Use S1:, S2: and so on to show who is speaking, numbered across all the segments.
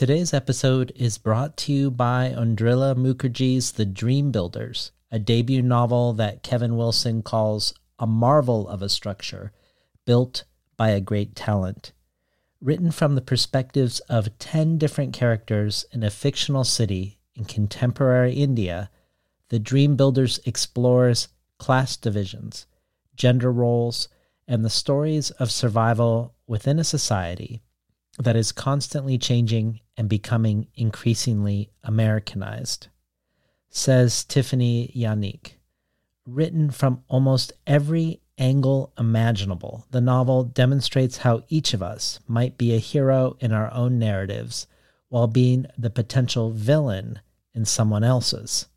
S1: Today's episode is brought to you by Undrila Mukherjee's The Dream Builders, a debut novel that Kevin Wilson calls a marvel of a structure built by a great talent. Written from the perspectives of 10 different characters in a fictional city in contemporary India, The Dream Builders explores class divisions, gender roles, and the stories of survival within a society that is constantly changing and becoming increasingly Americanized. Says Tiffany Yanique. Written from almost every angle imaginable, the novel demonstrates how each of us might be a hero in our own narratives while being the potential villain in someone else's.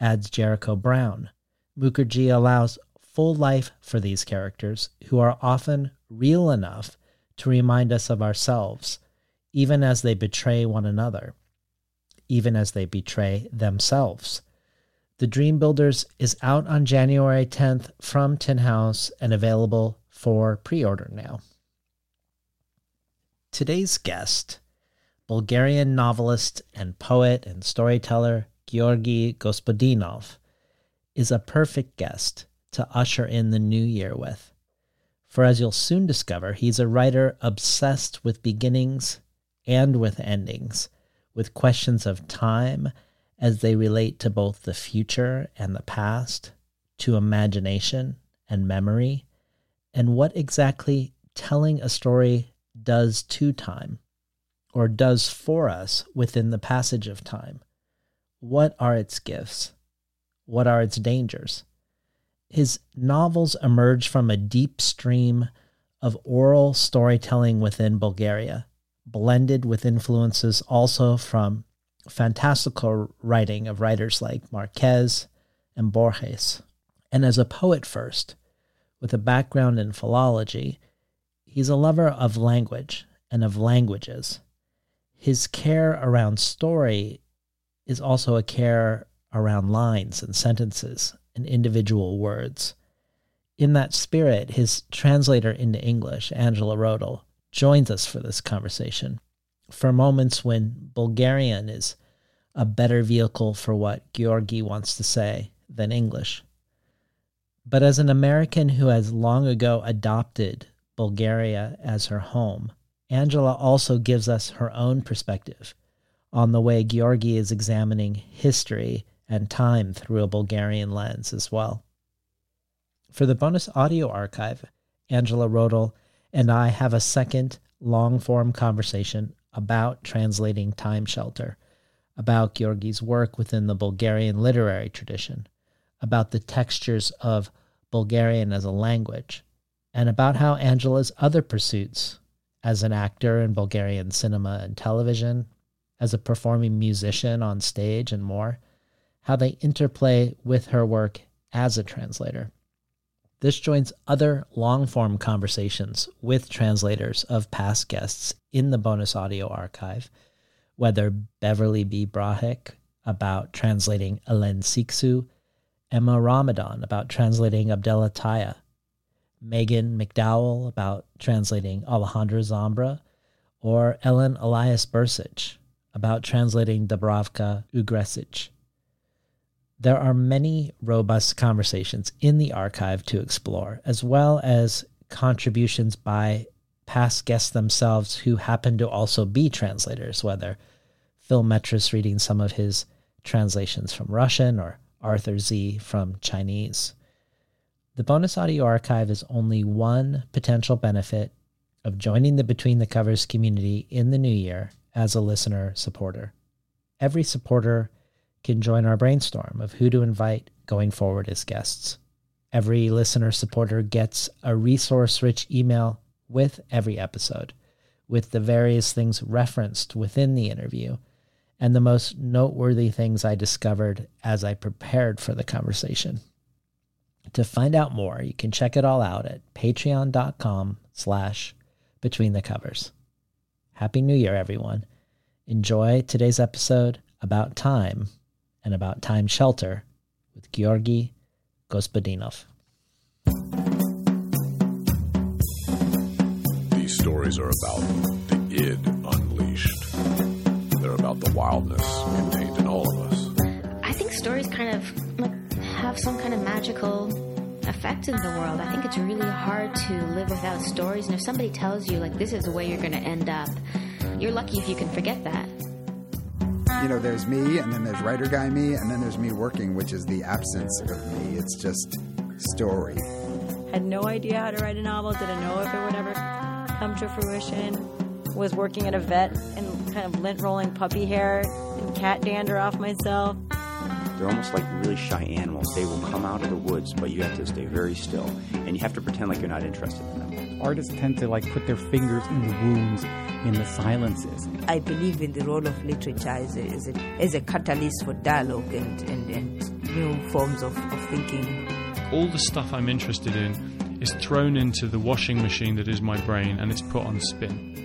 S1: Adds Jericho Brown. Mukherjee allows full life for these characters who are often real enough to remind us of ourselves, even as they betray one another, even as they betray themselves. The Dream Builders is out on January 10th from Tin House and available for pre order now. Today's guest, Bulgarian novelist and poet and storyteller Georgi Gospodinov, is a perfect guest to usher in the new year with. For as you'll soon discover, he's a writer obsessed with beginnings and with endings, with questions of time as they relate to both the future and the past, to imagination and memory, and what exactly telling a story does to time, or does for us within the passage of time. What are its gifts? What are its dangers? his novels emerge from a deep stream of oral storytelling within Bulgaria, blended with influences also from fantastical writing of writers like Marquez and Borges. And as a poet first, with a background in philology, he's a lover of language and of languages. His care around story is also a care around lines and sentences and individual words. In that spirit, his translator into English, Angela Rodel, joins us for this conversation. For moments when Bulgarian is a better vehicle for what Georgy wants to say than English. But as an American who has long ago adopted Bulgaria as her home, Angela also gives us her own perspective on the way Georgy is examining history and time through a Bulgarian lens as well. For the bonus audio archive, Angela Rodel and I have a second long form conversation about translating Time Shelter, about Georgy's work within the Bulgarian literary tradition, about the textures of Bulgarian as a language, and about how Angela's other pursuits as an actor in Bulgarian cinema and television, as a performing musician on stage, and more how they interplay with her work as a translator. This joins other long form conversations with translators of past guests in the bonus audio archive, whether Beverley Bie Brahic about translating Hélène Cixous, Emma Ramadan about translating Abdellah Taïa, Megan McDowell about translating Alejandro Zambra, or Ellen Elias Bursać about translating Dubravka Ugresic. There are many robust conversations in the archive to explore, as well as contributions by past guests themselves who happen to also be translators, whether Phil Metres reading some of his translations from Russian or Arthur Sze from Chinese. The bonus audio archive is only one potential benefit of joining the Between the Covers community in the new year as a listener supporter. Every supporter can join our brainstorm of who to invite going forward as guests. Every listener supporter gets a resource rich email with every episode, with the various things referenced within the interview and the most noteworthy things I discovered as I prepared for the conversation. To find out more, you can check it all out at patreon.com slash between the covers. Happy New Year, everyone. Enjoy today's episode about time and about Time Shelter with Georgy Gospodinov.
S2: These stories are about the id unleashed. They're about the wildness innate in all of us.
S3: I think stories kind of have some kind of magical effect in the world. I think it's really hard to live without stories. And if somebody tells you, like, this is the way you're going to end up, you're lucky if you can forget that.
S4: You know, there's me, and then there's writer guy me, and then there's me working, which is the absence of me. It's just story.
S5: Had no idea how to write a novel, didn't know if it would ever come to fruition. Was working at a vet and kind of lint rolling puppy hair and cat dander off myself.
S6: They're almost like really shy animals. They will come out of the woods, but you have to stay very still, and you have to pretend like you're not interested in them.
S7: Artists tend to like put their fingers in the wounds, in the silences.
S8: I believe in the role of literature as a, as a, as a catalyst for dialogue and, and, and new forms of, of thinking.
S9: All the stuff I'm interested in is thrown into the washing machine that is my brain and it's put on spin.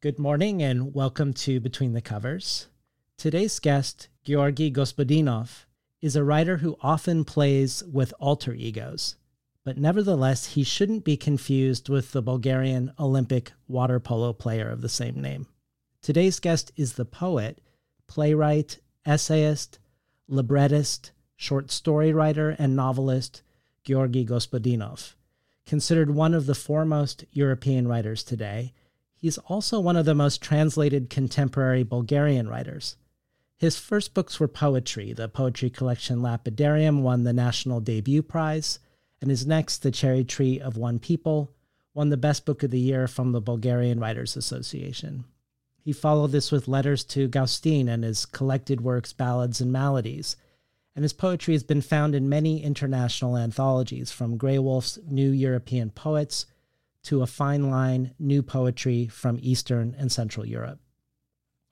S1: Good morning and welcome to Between the Covers. Today's guest, Georgy Gospodinov, is a writer who often plays with alter egos, but nevertheless, he shouldn't be confused with the Bulgarian Olympic water polo player of the same name. Today's guest is the poet, playwright, essayist, librettist, short story writer, and novelist Georgy Gospodinov. Considered one of the foremost European writers today, He's also one of the most translated contemporary Bulgarian writers. His first books were poetry. The poetry collection Lapidarium won the National Debut Prize, and his next, The Cherry Tree of One People, won the Best Book of the Year from the Bulgarian Writers Association. He followed this with letters to Gaustin and his collected works Ballads and Maladies, and his poetry has been found in many international anthologies, from Graywolf's New European Poets to a fine line new poetry from Eastern and Central Europe.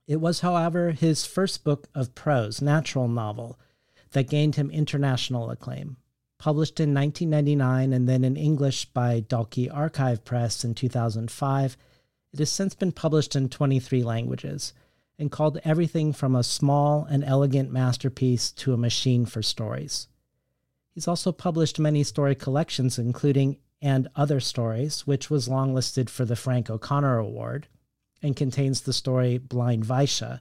S1: It was, however, his first book of prose, Natural Novel, that gained him international acclaim. Published in 1999 and then in English by Dalkey Archive Press in 2005, it has since been published in 23 languages and called everything from a small and elegant masterpiece to a machine for stories. He's also published many story collections, including and Other Stories, which was longlisted for the Frank O'Connor Award and contains the story Blind Vaisha,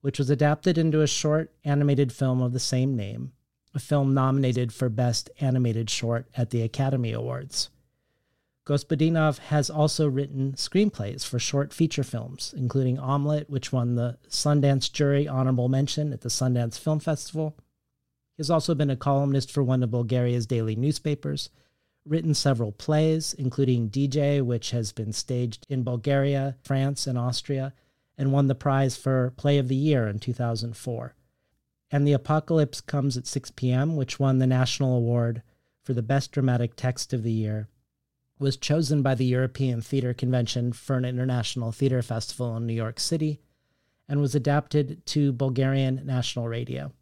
S1: which was adapted into a short animated film of the same name, a film nominated for Best Animated Short at the Academy Awards. Gospodinov has also written screenplays for short feature films, including Omelette, which won the Sundance Jury Honorable Mention at the Sundance Film Festival. He has also been a columnist for one of Bulgaria's daily newspapers written several plays, including DJ, which has been staged in Bulgaria, France, and Austria, and won the prize for Play of the Year in 2004. And The Apocalypse Comes at 6 p.m., which won the National Award for the Best Dramatic Text of the Year, was chosen by the European Theatre Convention for an international theater festival in New York City, and was adapted to Bulgarian national radio.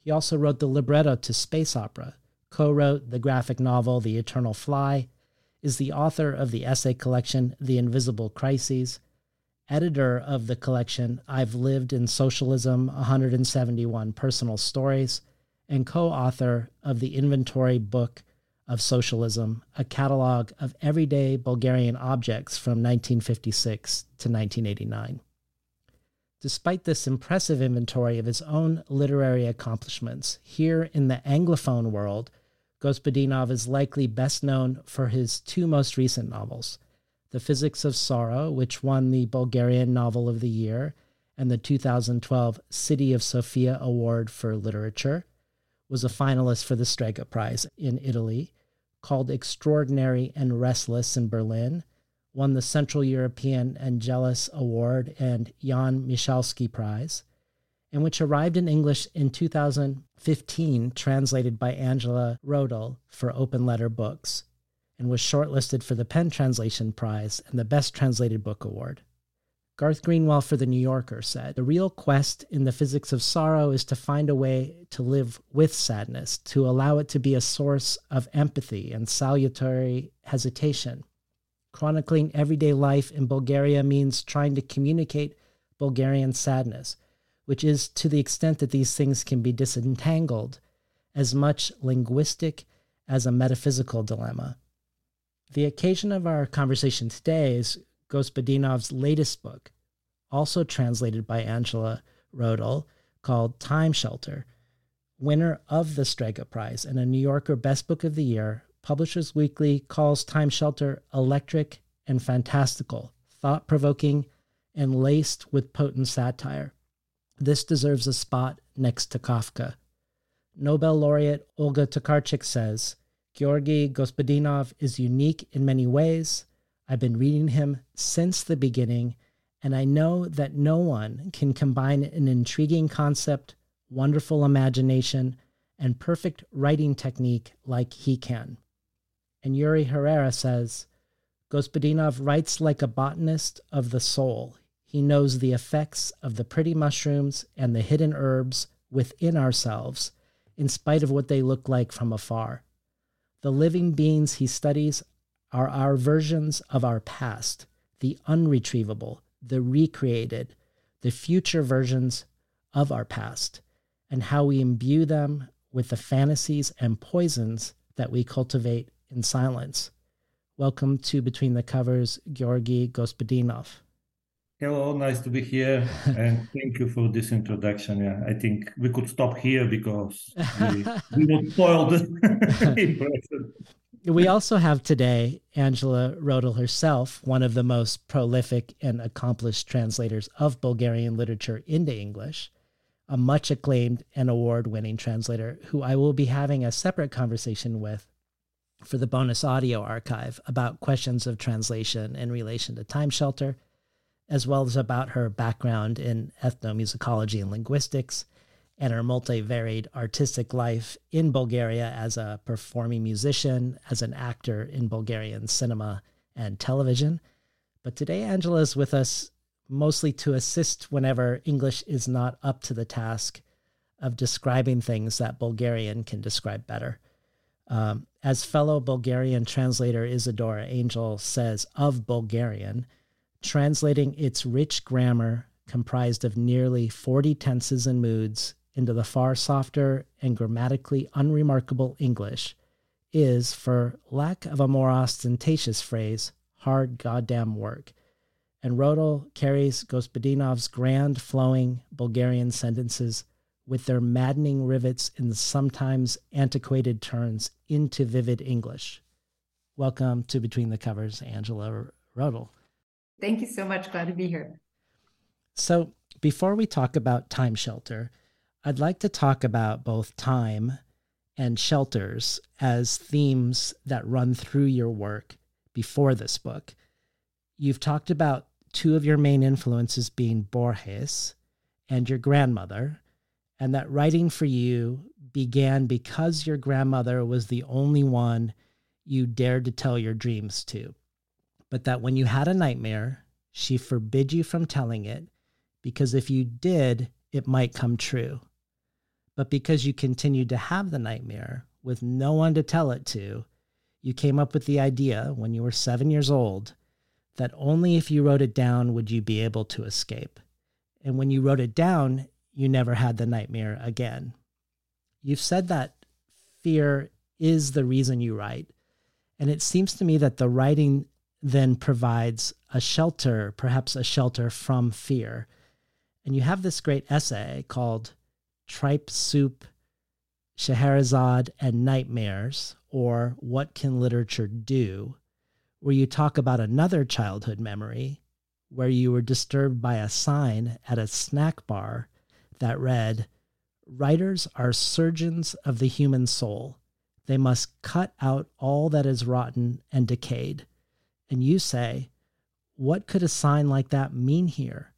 S1: He also wrote the libretto to Space Opera, co wrote the graphic novel The Eternal Fly, is the author of the essay collection The Invisible Crises, editor of the collection I've Lived in Socialism 171 Personal Stories, and co author of the inventory book of Socialism, a catalog of everyday Bulgarian objects from 1956 to 1989. Despite this impressive inventory of his own literary accomplishments, here in the Anglophone world, Gospodinov is likely best known for his two most recent novels The Physics of Sorrow, which won the Bulgarian Novel of the Year and the 2012 City of Sofia Award for Literature, was a finalist for the Strega Prize in Italy, called Extraordinary and Restless in Berlin, won the Central European Angelus Award and Jan Michalski Prize, and which arrived in English in 2015, translated by Angela Rodel for Open Letter Books, and was shortlisted for the PEN Translation Prize and the Best Translated Book Award. Garth Greenwell for The New Yorker said The real quest in the physics of sorrow is to find a way to live with sadness, to allow it to be a source of empathy and salutary hesitation. Chronicling everyday life in Bulgaria means trying to communicate Bulgarian sadness which is to the extent that these things can be disentangled, as much linguistic as a metaphysical dilemma. The occasion of our conversation today is Gospodinov's latest book, also translated by Angela Rodel, called Time Shelter, winner of the Strega Prize and a New Yorker Best Book of the Year, Publishers Weekly calls Time Shelter electric and fantastical, thought provoking, and laced with potent satire. This deserves a spot next to Kafka. Nobel laureate Olga Tokarczuk says Georgy Gospodinov is unique in many ways. I've been reading him since the beginning, and I know that no one can combine an intriguing concept, wonderful imagination, and perfect writing technique like he can. And Yuri Herrera says Gospodinov writes like a botanist of the soul. He knows the effects of the pretty mushrooms and the hidden herbs within ourselves, in spite of what they look like from afar. The living beings he studies are our versions of our past, the unretrievable, the recreated, the future versions of our past, and how we imbue them with the fantasies and poisons that we cultivate in silence. Welcome to Between the Covers, Georgy Gospodinov.
S10: Hello, nice to be here, and thank you for this introduction. Yeah, I think we could stop here because we, we will spoil the impression.
S1: We also have today Angela Rodel herself, one of the most prolific and accomplished translators of Bulgarian literature into English, a much acclaimed and award winning translator who I will be having a separate conversation with for the bonus audio archive about questions of translation in relation to Time Shelter as well as about her background in ethnomusicology and linguistics and her multivaried artistic life in Bulgaria as a performing musician, as an actor in Bulgarian cinema and television. But today, Angela is with us mostly to assist whenever English is not up to the task of describing things that Bulgarian can describe better. Um, as fellow Bulgarian translator Izidora Angel says of Bulgarian, translating its rich grammar, comprised of nearly 40 tenses and moods, into the far softer and grammatically unremarkable English, is, for lack of a more ostentatious phrase, hard goddamn work. And Rodel carries Gospodinov's grand flowing Bulgarian sentences with their maddening rivets in the sometimes antiquated turns into vivid English. Welcome to Between the Covers, Angela Rodel.
S11: Thank you so much. Glad to be here.
S1: So, before we talk about time shelter, I'd like to talk about both time and shelters as themes that run through your work before this book. You've talked about two of your main influences being Borges and your grandmother, and that writing for you began because your grandmother was the only one you dared to tell your dreams to but that when you had a nightmare, she forbid you from telling it, because if you did, it might come true. But because you continued to have the nightmare with no one to tell it to, you came up with the idea when you were seven years old that only if you wrote it down would you be able to escape. And when you wrote it down, you never had the nightmare again. You've said that fear is the reason you write. And it seems to me that the writing then provides a shelter, perhaps a shelter from fear. And you have this great essay called Tripe Soup, Scheherazade, and Nightmares, or What Can Literature Do? where you talk about another childhood memory where you were disturbed by a sign at a snack bar that read, Writers are surgeons of the human soul. They must cut out all that is rotten and decayed and you say, What could a sign like that mean here?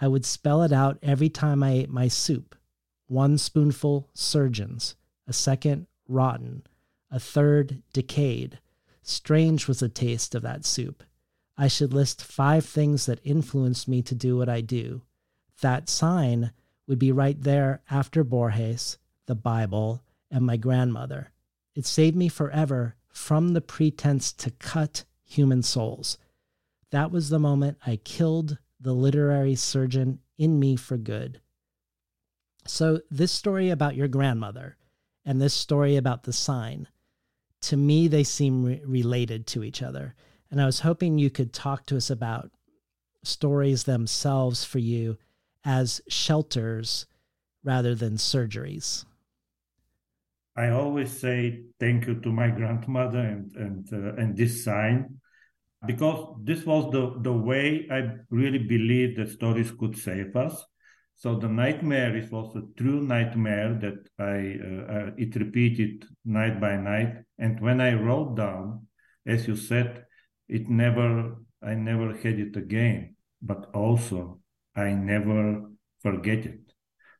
S1: I would spell it out every time I ate my soup. One spoonful, surgeons. A second, rotten. A third, decayed. Strange was the taste of that soup. I should list five things that influenced me to do what I do. That sign would be right there after Borges, the Bible, and my grandmother. It saved me forever from the pretense to cut human souls. That was the moment I killed the literary surgeon in me for good. So, this story about your grandmother and this story about the sign, to me, they seem re- related to each other. And I was hoping you could talk to us about stories themselves for you as shelters rather than surgeries.
S10: I always say thank you to my grandmother and and uh, and this sign because this was the the way I really believed that stories could save us. So the nightmare it was a true nightmare that I uh, uh, it repeated night by night. And when I wrote down, as you said, it never I never had it again. But also I never forget it.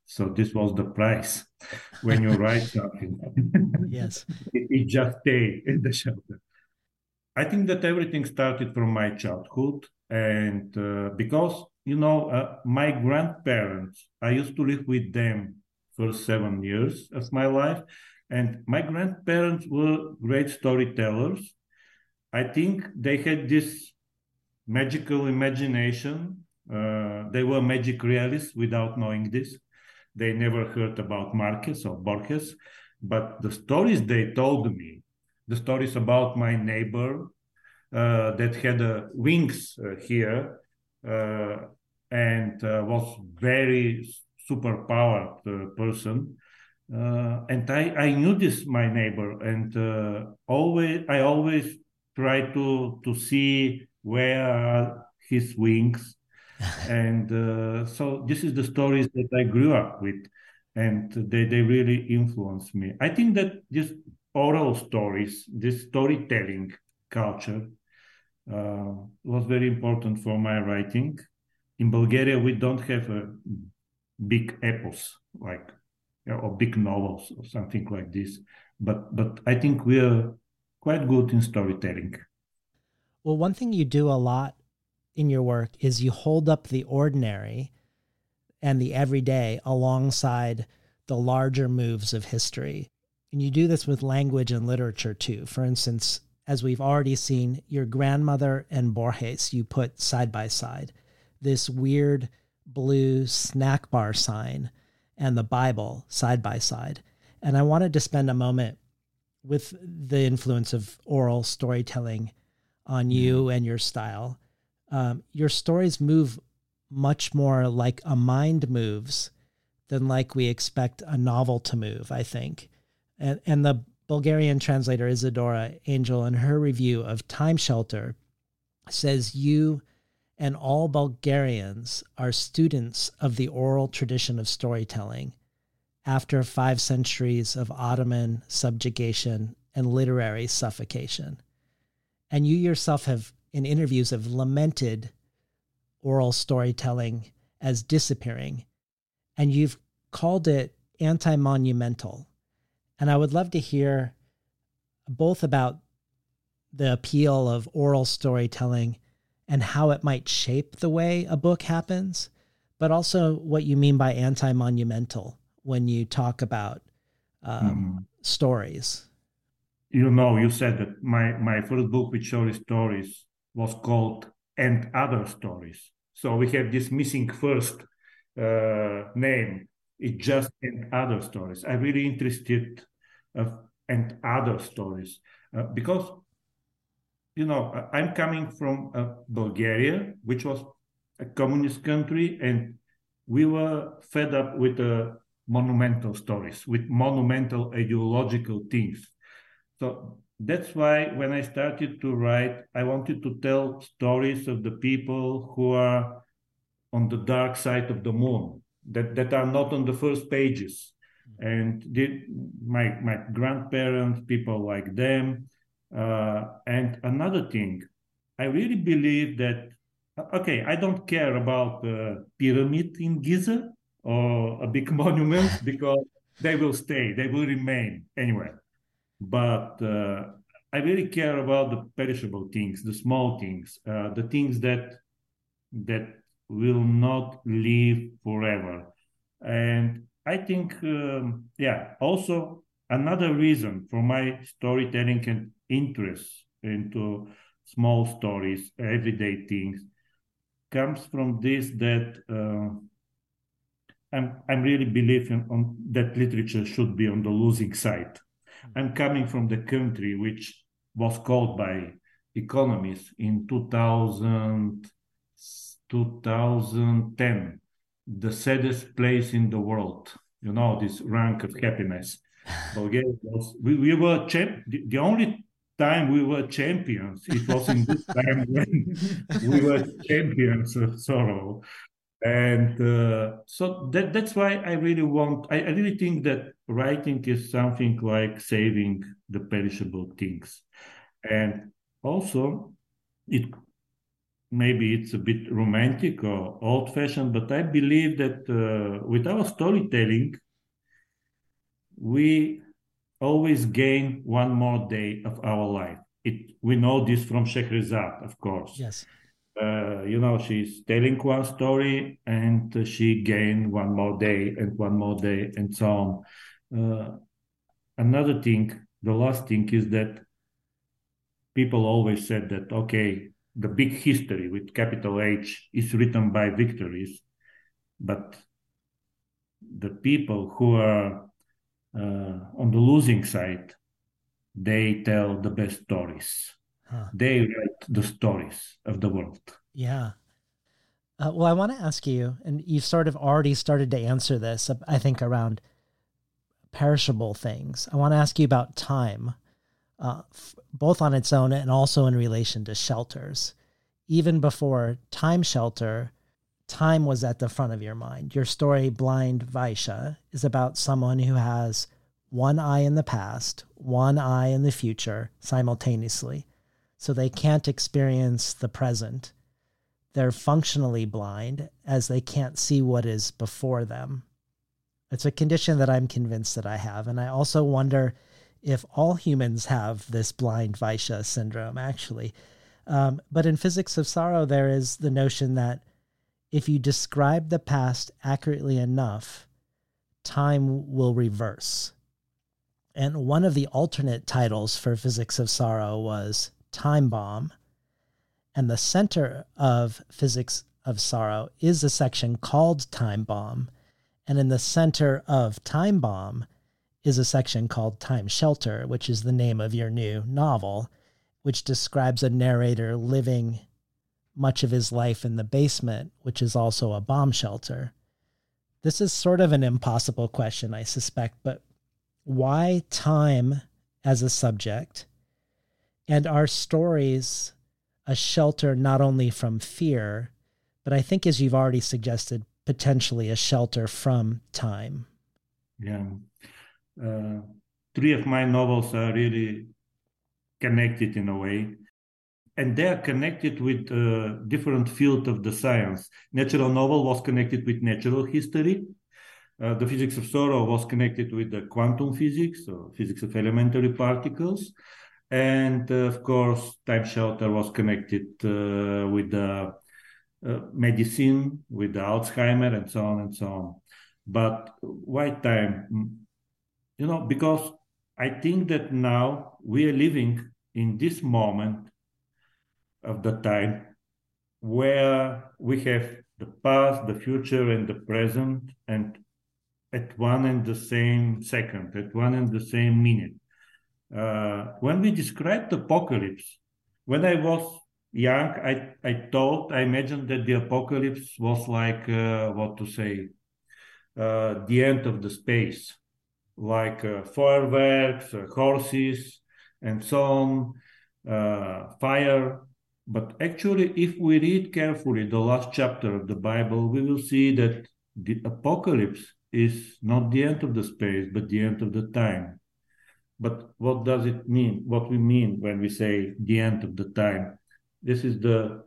S10: So this was the price when you write something.
S1: yes,
S10: it, it just stay in the shelter. I think that everything started from my childhood, and uh, because you know uh, my grandparents, I used to live with them for seven years of my life, and my grandparents were great storytellers. I think they had this magical imagination. Uh, they were magic realists without knowing this they never heard about Marquez or Borges, but the stories they told me, the stories about my neighbor uh, that had uh, wings uh, here uh, and uh, was very superpowered uh, person. and I, I knew this my neighbor and always I always try to to see where are his wings and uh, so this is the stories that I grew up with, and they they really influenced me. I think that this oral stories, this storytelling culture, uh, was very important for my writing. In Bulgaria, we don't have a big epos like or big novels or something like this, but but I think we are quite good in storytelling.
S1: Well, one thing you do a lot in your work is you hold up the ordinary and the everyday alongside the larger moves of history. And you do this with language and literature too. For instance, as we've already seen, your grandmother and Borges you put side by side. This weird blue snack bar sign and the Bible side by side. And I wanted to spend a moment with the influence of oral storytelling on you and your style um, your stories move much more like a mind moves than like we expect a novel to move, I think. And, and the Bulgarian translator Izidora Angel, in her review of Time Shelter, says you and all Bulgarians are students of the oral tradition of storytelling after five centuries of Ottoman subjugation and literary suffocation. And you yourself have in interviews have lamented oral storytelling as disappearing, and you've called it anti monumental. And I would love to hear both about the appeal of oral storytelling and how it might shape the way a book happens, but also what you mean by anti monumental when you talk about um, mm. stories.
S10: You know, you said that my, my first book with short stories was called And Other Stories. So we have this missing first uh, name. It's just And Other Stories. I'm really interested of And Other Stories uh, because, you know, I'm coming from uh, Bulgaria, which was a communist country, and we were fed up with the monumental stories, with monumental ideological things. So that's why when I started to write, I wanted to tell stories of the people who are on the dark side of the moon, that, that are not on the first pages. And did my my grandparents, people like them. Uh, and another thing, I really believe that okay, I don't care about the pyramid in Giza or a big monument because they will stay, they will remain anywhere but uh, I really care about the perishable things, the small things, uh, the things that that will not live forever. And I think, um, yeah, also another reason for my storytelling and interest into small stories, everyday things, comes from this that uh, I'm I'm really believing on that literature should be on the losing side I'm coming from the country which was called by economists in 2000, 2010, the saddest place in the world. You know, this rank of happiness. Bulgaria was, we, we were champ, the, the only time we were champions, it was in this time when we were champions of sorrow. And uh, so that, that's why I really want, I, I really think that writing is something like saving the perishable things. And also, it maybe it's a bit romantic or old fashioned, but I believe that uh, with our storytelling, we always gain one more day of our life. It, we know this from Scheherazade, of course.
S1: Yes.
S10: Uh, you know, she's telling one story and she gained one more day and one more day and so on. Uh, another thing, the last thing is that people always said that, okay, the big history with capital H is written by victories, but the people who are uh, on the losing side, they tell the best stories. Huh. They write the stories of the world.
S1: Yeah. Uh, well, I want to ask you, and you've sort of already started to answer this, I think, around perishable things. I want to ask you about time, uh, f- both on its own and also in relation to shelters. Even before Time Shelter, time was at the front of your mind. Your story, Blind Vaisha, is about someone who has one eye in the past, one eye in the future simultaneously so they can't experience the present. They're functionally blind as they can't see what is before them. It's a condition that I'm convinced that I have. And I also wonder if all humans have this blind Vaisha syndrome, actually. Um, but in physics of sorrow, there is the notion that if you describe the past accurately enough, time will reverse. And one of the alternate titles for physics of sorrow was time bomb. And the center of physics of sorrow is a section called time bomb. And in the center of time bomb is a section called time shelter, which is the name of your new novel, which describes a narrator living much of his life in the basement, which is also a bomb shelter. This is sort of an impossible question, I suspect, but why time as a subject? and our stories a shelter not only from fear, but I think, as you've already suggested, potentially a shelter from time.
S10: Yeah. Uh, three of my novels are really connected in a way. And they are connected with different field of the science. Natural novel was connected with natural history. Uh, the physics of sorrow was connected with the quantum physics, or physics of elementary particles and uh, of course time shelter was connected uh, with the uh, medicine with the alzheimer and so on and so on. But why time? Mm, you know because i think that now we are living in this moment of the time where we have the past the future and the present and at one and the same second at one and the same minute. Uh, when we describe the apocalypse, when I was young, I, I thought, I imagined that the apocalypse was like, uh, what to say, uh, the end of the space, like uh, fireworks, uh, horses, and so on, uh, fire. But actually, if we read carefully the last chapter of the Bible, we will see that the apocalypse is not the end of the space, but the end of the time. But what does it mean? What we mean when we say the end of the time? This is the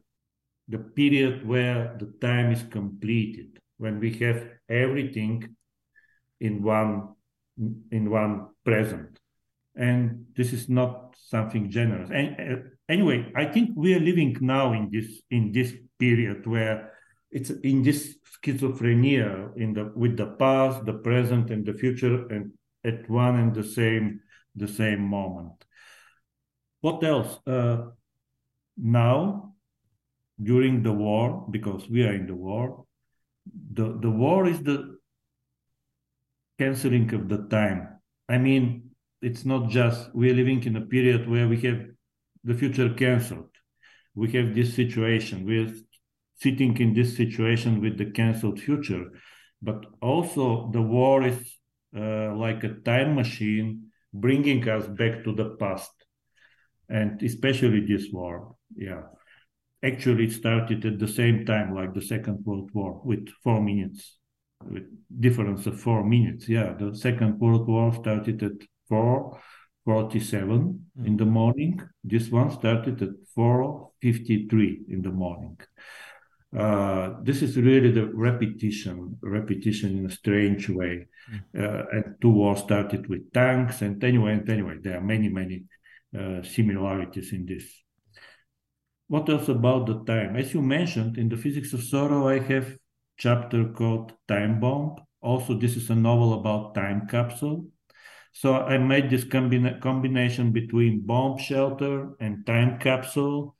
S10: the period where the time is completed, when we have everything in one in one present. And this is not something generous. And, uh, anyway, I think we are living now in this in this period where it's in this schizophrenia in the with the past, the present, and the future, and at one and the same the same moment. What else? Uh, now, during the war, because we are in the war, the, the war is the canceling of the time. I mean, it's not just we're living in a period where we have the future cancelled. We have this situation. We're sitting in this situation with the cancelled future, but also the war is uh, like a time machine bringing us back to the past, and especially this war. Yeah, actually, it started at the same time like the Second World War with four minutes, with difference of four minutes. Yeah, the Second World War started at four 47 mm. in the morning. This one started at 4.53 in the morning. Uh, this is really the repetition, repetition in a strange way. Mm. Uh, and two wars started with tanks, and anyway, and anyway, there are many, many uh, similarities in this. What else about the time? As you mentioned, in the Physics of Sorrow, I have chapter called Time Bomb. Also, this is a novel about time capsule. So I made this combina- combination between bomb shelter and time capsule,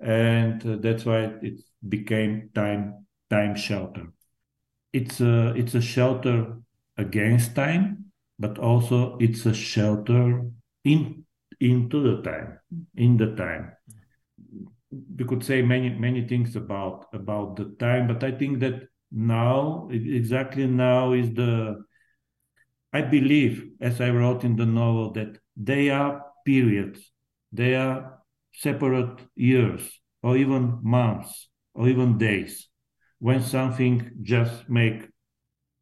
S10: and uh, that's why it became time time shelter. It's a it's a shelter against time, but also it's a shelter in into the time mm-hmm. in the time. We could say many many things about about the time, but I think that now exactly now is the I believe, as I wrote in the novel, that they are periods, they are separate years, or even months, or even days, when something just make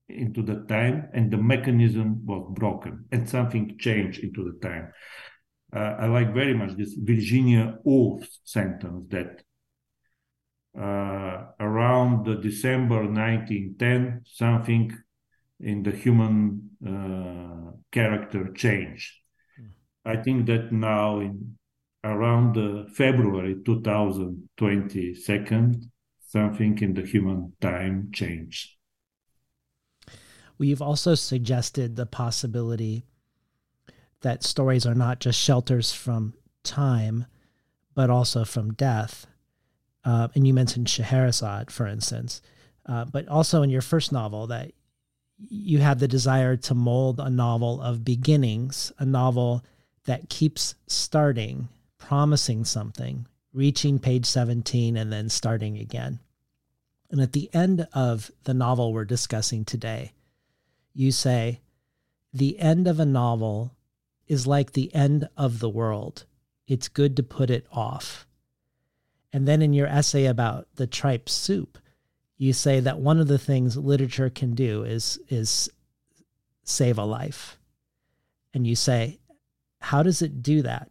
S10: into the time and the mechanism was broken and something changed into the time. Uh, I like very much this Virginia Woolf sentence that uh, around December 1910, something in the human uh, character changed. Mm. I think that now in around uh, February 2022, something in the human time changed.
S1: We've also suggested the possibility that stories are not just shelters from time, but also from death. Uh, and you mentioned Scheherazade, for instance, uh, but also in your first novel that you have the desire to mold a novel of beginnings, a novel that keeps starting, promising something, reaching page 17, and then starting again. And at the end of the novel we're discussing today, you say, The end of a novel is like the end of the world. It's good to put it off. And then in your essay about the tripe soup, you say that one of the things literature can do is is save a life. And you say, how does it do that?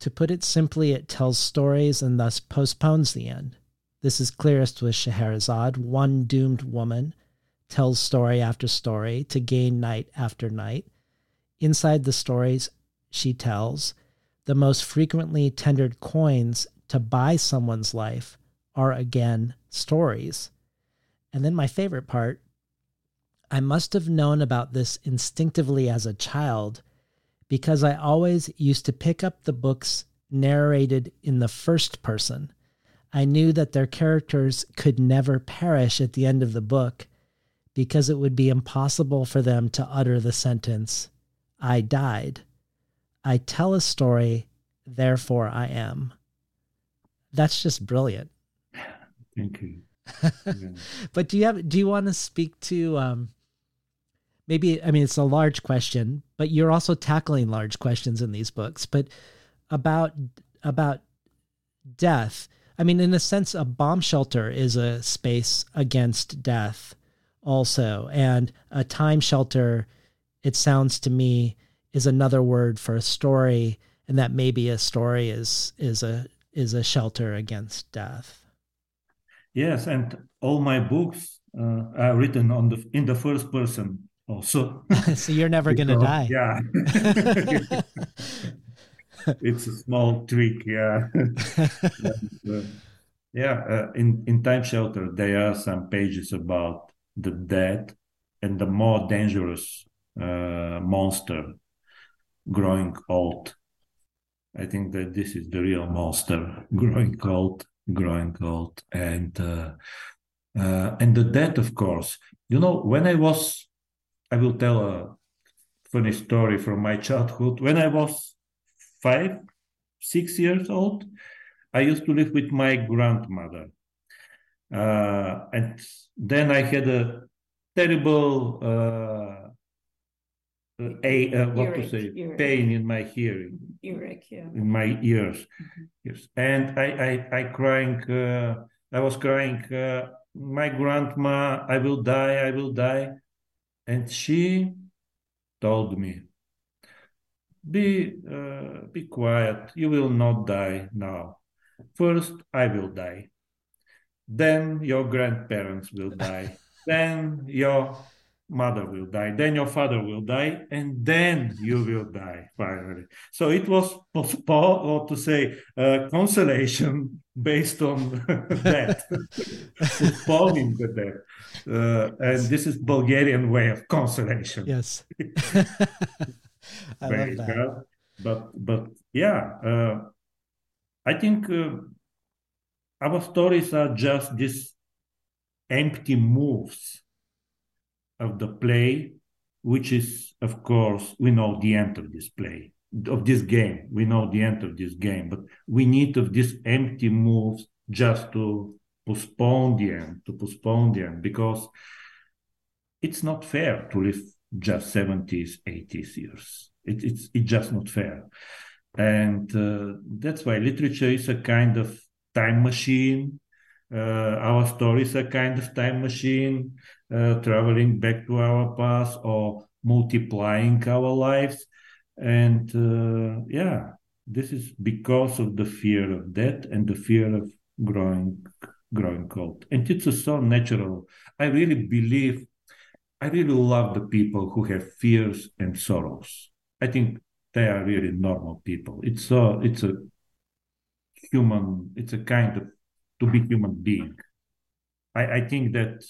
S1: To put it simply, it tells stories and thus postpones the end. This is clearest with Scheherazade. One doomed woman tells story after story to gain night after night. Inside the stories she tells, the most frequently tendered coins to buy someone's life are again stories. And then my favorite part I must have known about this instinctively as a child because I always used to pick up the books narrated in the first person. I knew that their characters could never perish at the end of the book because it would be impossible for them to utter the sentence, I died. I tell a story, therefore I am. That's just brilliant.
S10: Thank you.
S1: but do you have do you want to speak to um maybe I mean it's a large question, but you're also tackling large questions in these books, but about about death. I mean in a sense a bomb shelter is a space against death also and a time shelter it sounds to me is another word for a story and that maybe a story is is a is a shelter against death.
S10: Yes, and all my books uh, are written on the in the first person also.
S1: so you're never going to die.
S10: Yeah. it's a small trick, yeah. uh, yeah, uh, in in Time Shelter there are some pages about the dead and the more dangerous monster growing old. I think that this is the real monster growing old growing old and uh, uh, and the death of course you know when i was i will tell a funny story from my childhood when i was five six years old, I used to live with my grandmother. Uh, and then I had a terrible uh, a uh, what
S11: Earache,
S10: to say
S11: earache.
S10: pain in my hearing
S11: Earache, yeah.
S10: in my ears
S11: Mhm.
S10: yes and i i i crying uh, i was crying uh, my grandma i will die i will die and she told me be uh, be quiet you will not die now first i will die then your grandparents will die then your mother will die then your father will die and then you will die finally so it was postponed or to say uh, consolation based on that postponing the death uh, and this is bulgarian way of consolation
S1: Yes. I
S10: Very
S1: love that.
S10: good. but but yeah uh, i think uh, our stories are just these empty moves of the play which is of course we know the end of this play of this game. We know the end of this game but we need of these empty moves just to postpone the end to postpone the end because it's not fair to live just 70s 80s years. It, it's it's just not fair. And uh, that's why literature is a kind of time machine. Uh, our stories are kind of time machine traveling back to our past or multiplying our lives. And uh, yeah this is because of the fear of death and the fear of growing growing cold. And it's so natural. I really believe i really love the people who have fears and sorrows. I think they are really normal people. It's so it's a human it's a kind of to be human being. I i think that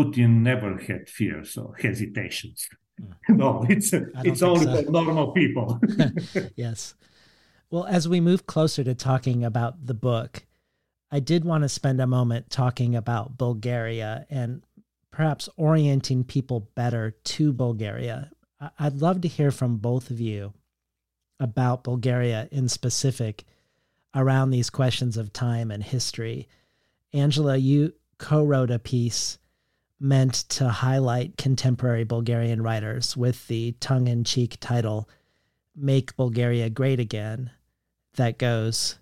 S10: putin never had fears or hesitations hmm. no it's it's only
S1: so.
S10: for normal people
S1: yes. Well, as we move closer to talking about the book, I did want to spend a moment talking about Bulgaria and perhaps orienting people better to Bulgaria. I'd love to hear from both of you about Bulgaria in specific around these questions of time and history. Angela, you co wrote a piece meant to highlight contemporary Bulgarian writers with the tongue in cheek title, Make Bulgaria Great Again, that goes,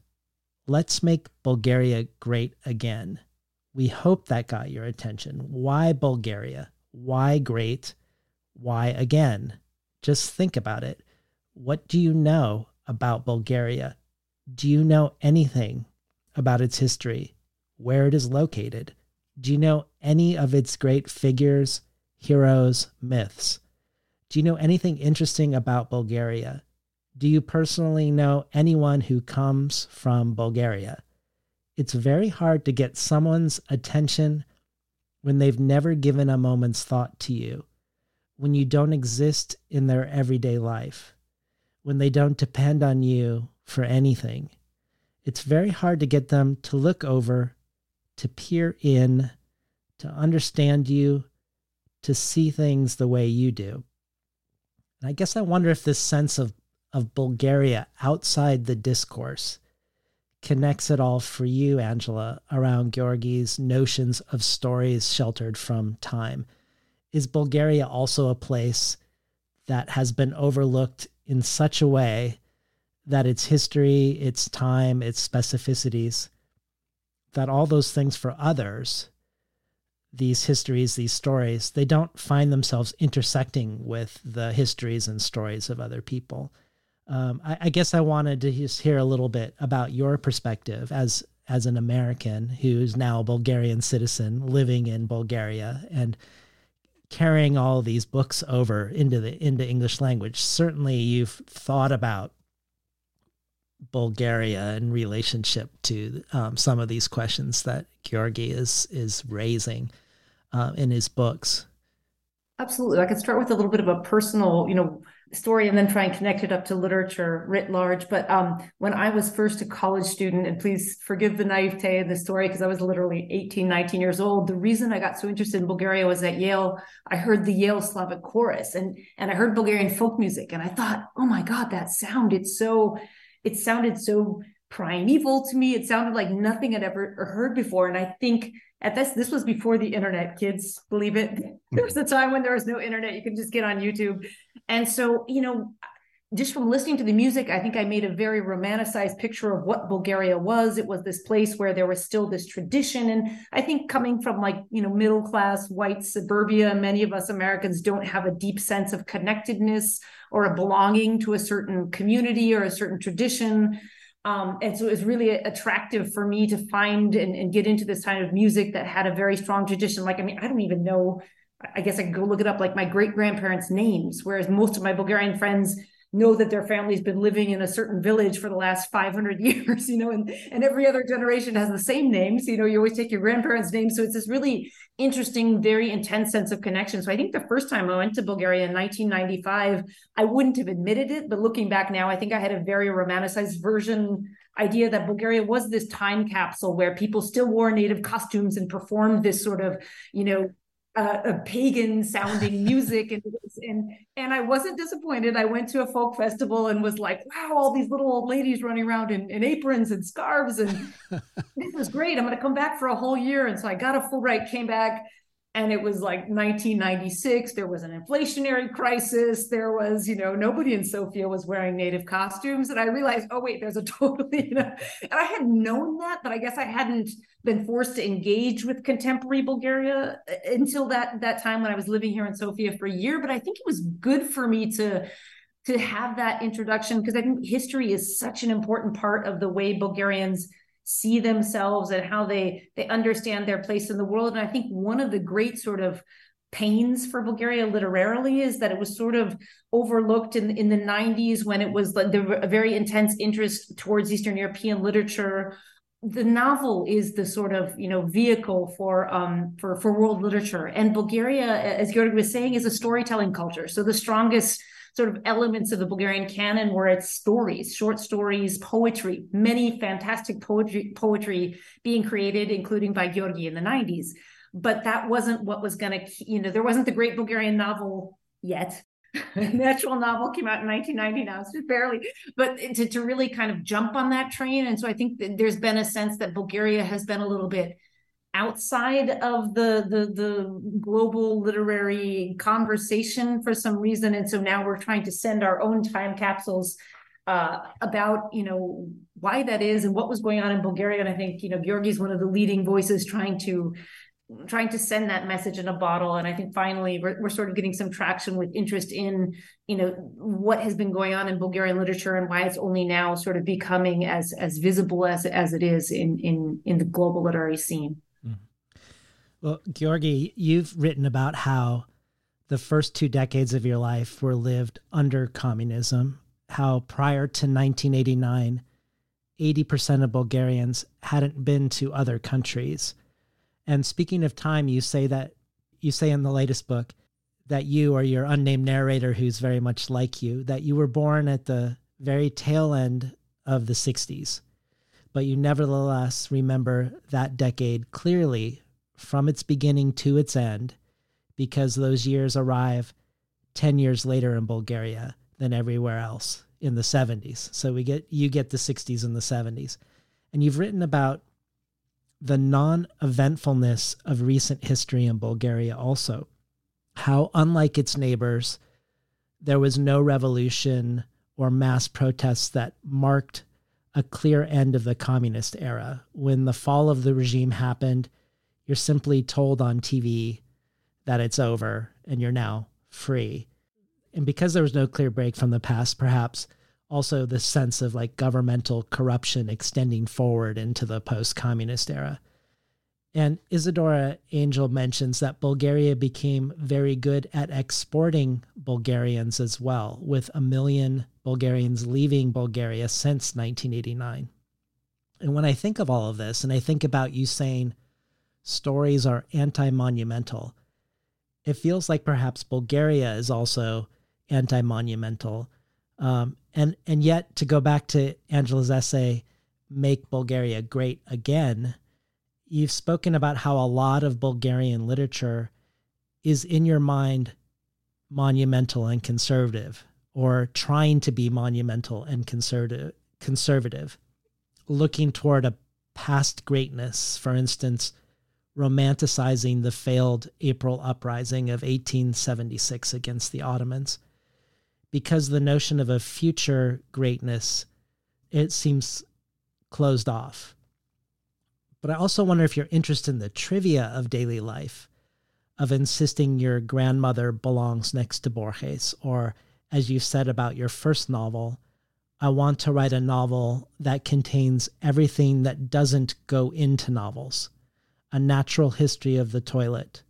S1: Let's make Bulgaria great again. We hope that got your attention. Why Bulgaria? Why great? Why again? Just think about it. What do you know about Bulgaria? Do you know anything about its history? Where it is located? Do you know any of its great figures, heroes, myths? Do you know anything interesting about Bulgaria? Do you personally know anyone who comes from Bulgaria? It's very hard to get someone's attention when they've never given a moment's thought to you, when you don't exist in their everyday life, when they don't depend on you for anything. It's very hard to get them to look over, to peer in, to understand you, to see things the way you do. And I guess I wonder if this sense of, of Bulgaria outside the discourse connects it all for you, Angela, around Georgi's notions of stories sheltered from time. Is Bulgaria also a place that has been overlooked in such a way that its history, its time, its specificities, that all those things for others, these histories, these stories, they don't find themselves intersecting with the histories and stories of other people. Um, I, I guess I wanted to just hear a little bit about your perspective as as an American who's now a Bulgarian citizen living in Bulgaria and carrying all these books over into the into English language. Certainly, you've thought about Bulgaria in relationship to um, some of these questions that Georgi is is raising uh, in his books.
S11: Absolutely. I could start with a little bit of a personal, you know, story and then try and connect it up to literature writ large. But um, when I was first a college student, and please forgive the naivete of the story because I was literally 18, 19 years old. The reason I got so interested in Bulgaria was at Yale. I heard the Yale Slavic chorus and and I heard Bulgarian folk music, and I thought, oh my God, that sound! It's so, it sounded so primeval to me. It sounded like nothing I'd ever heard before, and I think at this this was before the internet kids believe it. There was a time when there was no internet. You could just get on youtube. And so you know just from listening to the music i think i made a very romanticized picture of what bulgaria was. It was this place where there was still this tradition. And i think coming from like you know middle class white suburbia many of us americans don't have a deep sense of connectedness or a belonging to a certain community or a certain tradition. Um, and so it was really attractive for me to find and, and get into this kind of music that had a very strong tradition. Like, I mean, I don't even know, I guess I could go look it up, like my great grandparents' names, whereas most of my Bulgarian friends know that their family's been living in a certain village for the last 500 years, you know, and, and every other generation has the same names. You know, you always take your grandparents' names. So it's this really interesting, very intense sense of connection. So I think the first time I went to Bulgaria in 1995, I wouldn't have admitted it. But looking back now, I think I had a very romanticized version idea that Bulgaria was this time capsule where people still wore native costumes and performed this sort of, you know, uh, a pagan sounding music and and and I wasn't disappointed. I went to a folk festival and was like, wow, all these little old ladies running around in, in aprons and scarves and this was great. I'm going to come back for a whole year. And so I got a Fulbright, came back, and it was like 1996 there was an inflationary crisis there was you know nobody in sofia was wearing native costumes. And i realized oh wait there's a totally you know and i had known that but i guess i hadn't been forced to engage with contemporary bulgaria uh, until that that time when i was living here in sofia for a year. But i think it was good for me to to have that introduction because i think history is such an important part of the way bulgarians see themselves and how they they understand their place in the world. And i think one of the great sort of pains for bulgaria literarily is that it was sort of overlooked in in the 90s when it was like a very intense interest towards eastern european literature. The novel is the sort of you know vehicle for um for for world literature. And bulgaria as georg was saying is a storytelling culture. So the strongest sort of elements of the Bulgarian canon where it's stories, short stories, poetry, many fantastic poetry poetry being created, including by Georgi in the 90s. But that wasn't what was going to, you know, there wasn't the great Bulgarian novel yet. the actual novel came out in 1990 now, just barely, but to, to really kind of jump on that train. And so I think there's been a sense that Bulgaria has been a little bit outside of the, the the global literary conversation for some reason. And so now we're trying to send our own time capsules uh, about you know why that is and what was going on in Bulgaria. And I think you know Georgi is one of the leading voices trying to trying to send that message in a bottle. And i think finally we're, we're sort of getting some traction with interest in you know what has been going on in bulgarian literature and why it's only now sort of becoming as as visible as as it is in in in the global literary scene
S1: well, Georgi, you've written about how the first two decades of your life were lived under communism, how prior to 1989, 80% of Bulgarians hadn't been to other countries. And speaking of time, you say that you say in the latest book that you or your unnamed narrator who's very much like you that you were born at the very tail end of the 60s but you nevertheless remember that decade clearly from its beginning to its end because those years arrive 10 years later in Bulgaria than everywhere else in the 70s. So we get you get the 60s and the 70s. And you've written about the non-eventfulness of recent history in Bulgaria also. How unlike its neighbors, there was no revolution or mass protests that marked a clear end of the communist era. When the fall of the regime happened, you're simply told on TV that it's over and you're now free. And because there was no clear break from the past, perhaps also the sense of like governmental corruption extending forward into the post communist era. And Izidora Angel mentions that Bulgaria became very good at exporting Bulgarians as well, with a million Bulgarians leaving Bulgaria since 1989. And when I think of all of this, and I think about you saying, stories are anti monumental. It feels like perhaps Bulgaria is also anti-monumental. Um, and and yet to go back to Angela's essay, "Make Bulgaria Great Again," you've spoken about how a lot of Bulgarian literature is in your mind monumental and conservative, or trying to be monumental and conservative. Conservative, looking toward a past greatness. For instance, romanticizing the failed April uprising of 1876 against the Ottomans because the notion of a future greatness it seems closed off. But I also wonder if you're interested in the trivia of daily life, of insisting your grandmother belongs next to Borges, or as you said about your first novel, I want to write a novel that contains everything that doesn't go into novels a natural history of the toilet,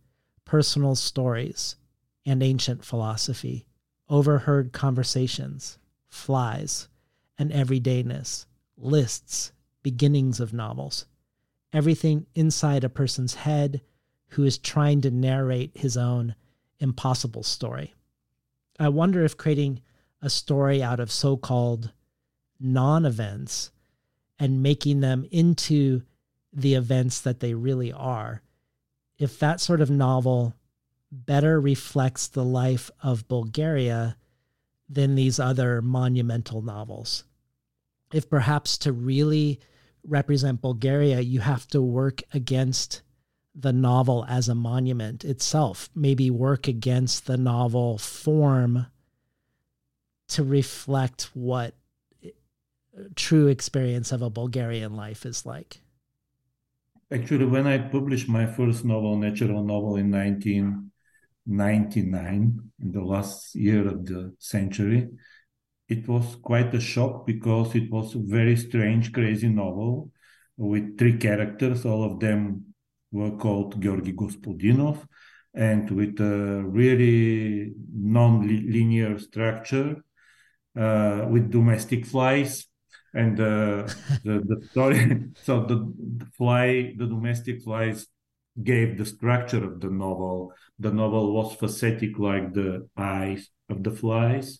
S1: personal stories, and ancient philosophy, overheard conversations, flies, and everydayness, lists, beginnings of novels, everything inside a person's head who is trying to narrate his own impossible story. I wonder if creating a story out of so called non events and making them into the events that they really are, if that sort of novel better reflects the life of Bulgaria than these other monumental novels. If perhaps to really represent Bulgaria, you have to work against the novel as a monument itself, maybe work against the novel form to reflect what uh, true experience of a Bulgarian life is like.
S10: Actually, when I published my first novel, natural novel, in 1999, in the last year of the century, it was quite a shock because it was a very strange, crazy novel with three characters. All of them were called Georgi Gospodinov and with a really non-linear structure uh, with domestic flies and uh, the, the story so the, the fly the domestic flies gave the structure of the novel. The novel was facetic like the eyes of the flies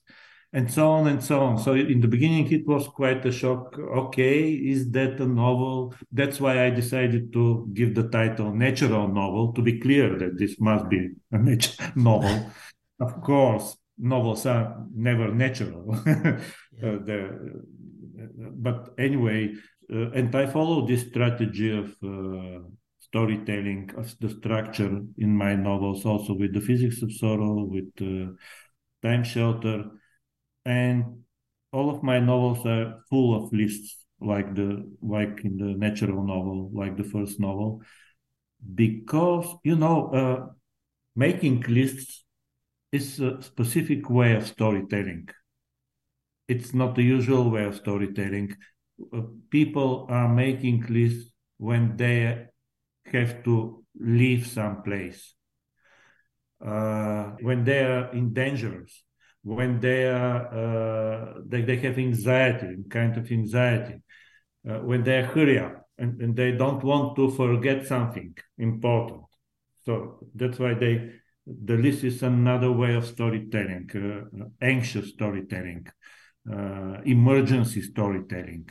S10: and so on and so on. So in the beginning it was quite a shock. Okay is that a novel? That's why i decided to give the title natural novel to be clear that this must be a natural novel. Of course novels are never natural. Uh, the but anyway, uh, and I follow this strategy of uh, storytelling, of the structure in my novels, also with the physics of sorrow, with uh, time shelter, and all of my novels are full of lists, like the like in the natural novel, like the first novel, because you know, uh, making lists is a specific way of storytelling it's not the usual way of storytelling. Uh, people are making lists when they have to leave some place, uh, when they are in dangers, when they are uh, they, they have anxiety, kind of anxiety, uh, when they hurry up and, and they don't want to forget something important. So that's why they the list is another way of storytelling, uh, anxious storytelling uh, emergency storytelling,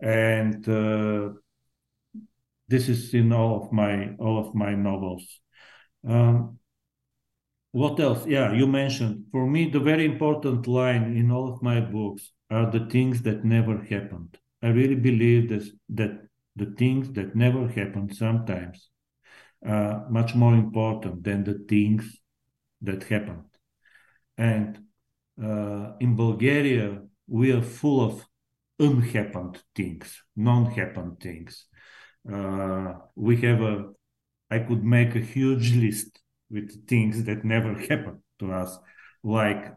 S10: and uh, this is in all of my all of my novels. Um, what else? Yeah, you mentioned for me the very important line in all of my books are the things that never happened. I really believe this, that the things that never happened sometimes are much more important than the things that happened. And uh, in Bulgaria, we are full of unhappened things, non-happened things. Uh, we have a, I could make a huge list with things that never happened to us, like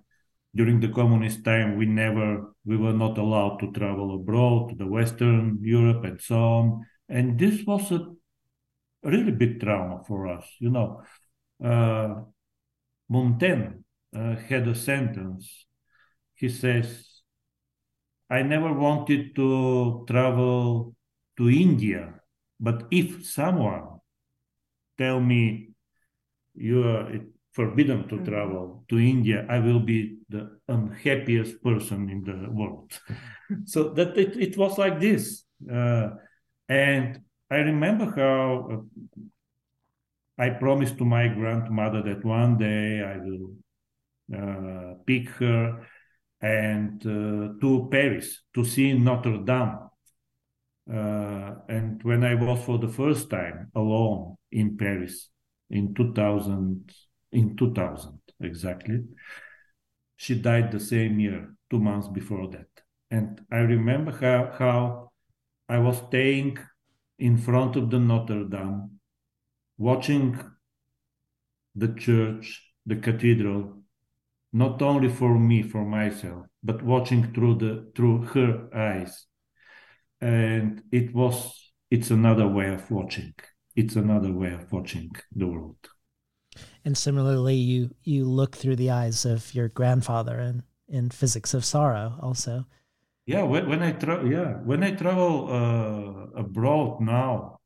S10: during the communist time, we never, we were not allowed to travel abroad to the Western Europe and so on. And this was a really big trauma for us, you know. Uh, Montaigne uh, had a sentence. He says, I never wanted to travel to India, but if someone tell me you are forbidden to mm-hmm. travel to India, I will be the unhappiest person in the world. so that it, it was like this. Uh, and I remember how uh, I promised to my grandmother that one day I will pick her and uh, to Paris to see Notre Dame. Uh, and when I was for the first time alone in Paris in 2000, in 2000 exactly, she died the same year, two months before that. And I remember how, how I was staying in front of the Notre Dame, watching the church, the cathedral, not only for me, for myself, but watching through the through her eyes. And it was it's another way of watching. It's another way of watching the world.
S1: And similarly, you you look through the eyes of your grandfather in in Physics of Sorrow, also.
S10: Yeah, when, when I travel, yeah, when I travel uh, abroad now,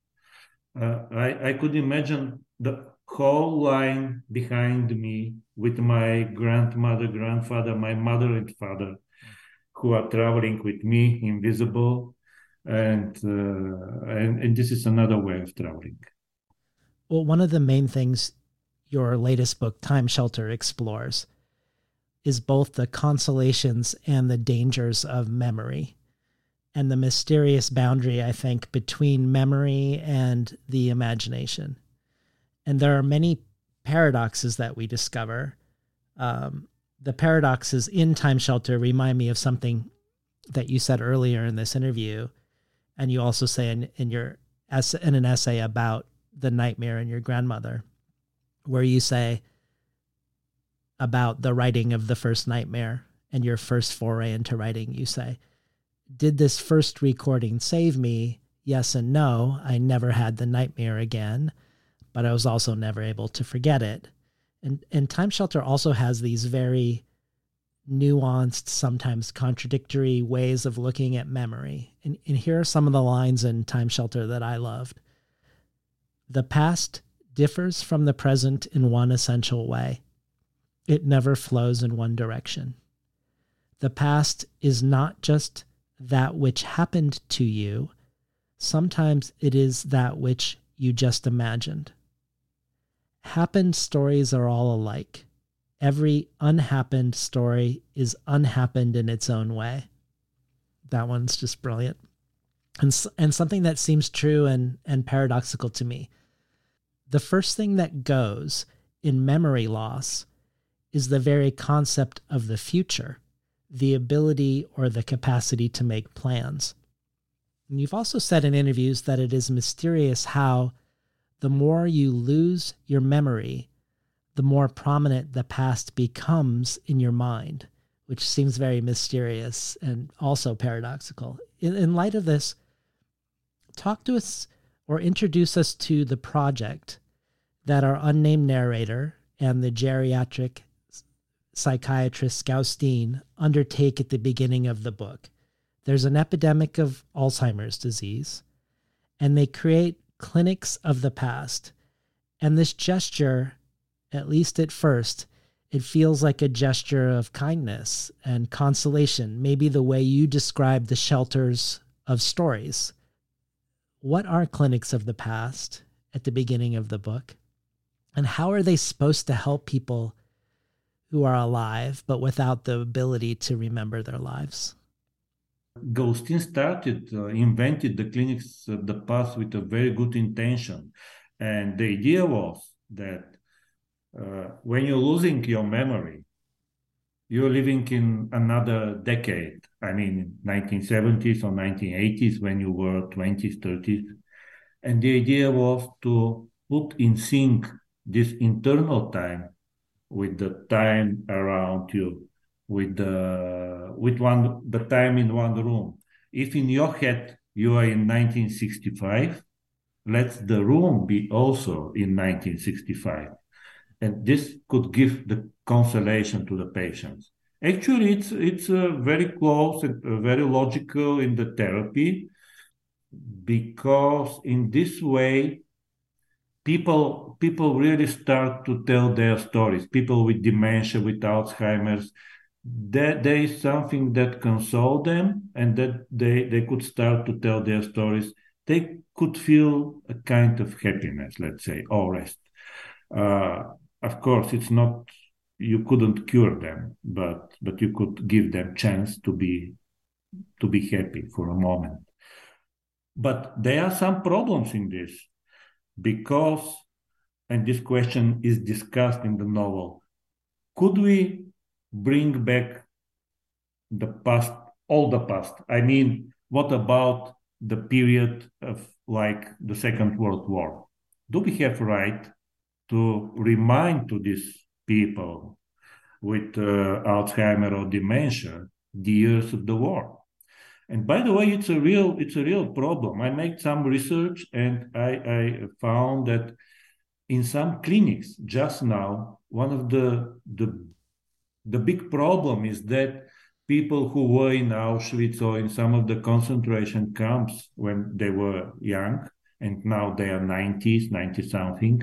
S10: uh, I I could imagine the whole line behind me with my grandmother, grandfather, my mother and father, who are traveling with me, invisible, and uh, and and this is another way of traveling.
S1: Well, one of the main things your latest book, Time Shelter, explores is both the consolations and the dangers of memory and the mysterious boundary, I think, between memory and the imagination. And there are many paradoxes that we discover. Um, the paradoxes in Time Shelter remind me of something that you said earlier in this interview, and you also say in, in your in an essay about the nightmare and your grandmother where you say about the writing of the first nightmare and your first foray into writing, you say, Did this first recording save me? Yes and no. I never had the nightmare again, but I was also never able to forget it. And and Time Shelter also has these very nuanced, sometimes contradictory ways of looking at memory. And, and here are some of the lines in Time Shelter that I loved. The past differs from the present in one essential way it never flows in one direction. The past is not just that which happened to you, sometimes it is that which you just imagined. Happened stories are all alike. Every unhappened story is unhappened in its own way. That one's just brilliant. And, and something that seems true and, and paradoxical to me the first thing that goes in memory loss is the very concept of the future, the ability or the capacity to make plans. And you've also said in interviews that it is mysterious how the more you lose your memory, the more prominent the past becomes in your mind, which seems very mysterious and also paradoxical. In, in light of this, talk to us or introduce us to the project that our unnamed narrator and the geriatric psychiatrist Gaustine undertake at the beginning of the book. There's an epidemic of Alzheimer's disease, and they create clinics of the past. And this gesture, at least at first, it feels like a gesture of kindness and consolation, maybe the way you describe the shelters of stories. What are clinics of the past at the beginning of the book? And how are they supposed to help people who are alive but without the ability to remember their lives?
S10: Gaustine started, uh, invented the clinics of the past with a very good intention. And the idea was that uh, when you're losing your memory, you're living in another decade. I mean, 1970s or 1980s when you were 20s, 30s. And the idea was to put in sync this internal time with the time around you, with the with one the time in one room. If in your head you are in 1965, let the room be also in 1965, and this could give the consolation to the patients. Actually, it's it's uh, very close and uh, very logical in the therapy because in this way people people really start to tell their stories people with dementia with alzheimer's that there is something that console them and that they, they could start to tell their stories. They could feel a kind of happiness, let's say, or rest. Uh, of course, it's not you couldn't cure them, but but you could give them chance to be to be happy for a moment. But there are some problems in this because, and this question is discussed in the novel. Could we bring back the past, all the past? I mean, what about the period of like the Second World War? Do we have right to remind to these people with uh, Alzheimer or dementia the years of the war? And by the way, it's a real it's a real problem. I made some research and I, I found that in some clinics just now, one of the the the big problem is that people who were in Auschwitz or in some of the concentration camps when they were young and now they are 90s, 90 something,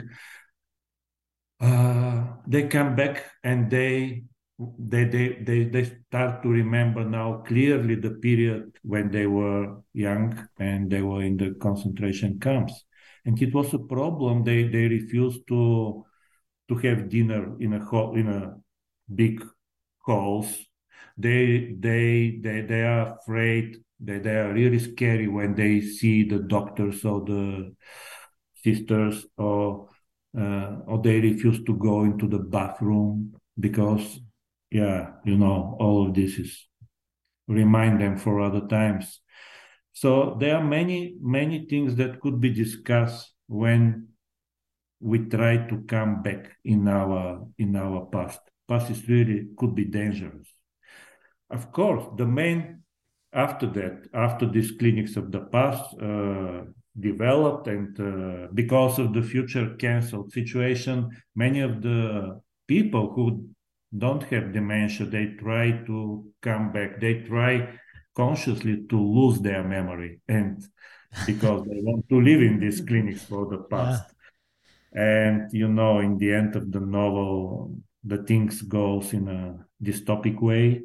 S10: uh, they come back and they they, they they they start to remember now clearly the period when they were young and they were in the concentration camps. And it was a problem. They they refused to to have dinner in a in a big calls. they they they they are afraid they, they are really scary when they see the doctors or the sisters or uh, or they refuse to go into the bathroom because yeah, you know, all of this is remind them for other times. So there are many, many things that could be discussed when we try to come back in our in our past. Past is really could be dangerous. Of course, the main after that, after these clinics of the past uh, developed, and uh, because of the future cancelled situation, many of the people who don't have dementia, they try to come back. They try consciously to lose their memory and because they want to live in these clinics for the past. Yeah. And you know, in the end of the novel, the things goes in a dystopic way.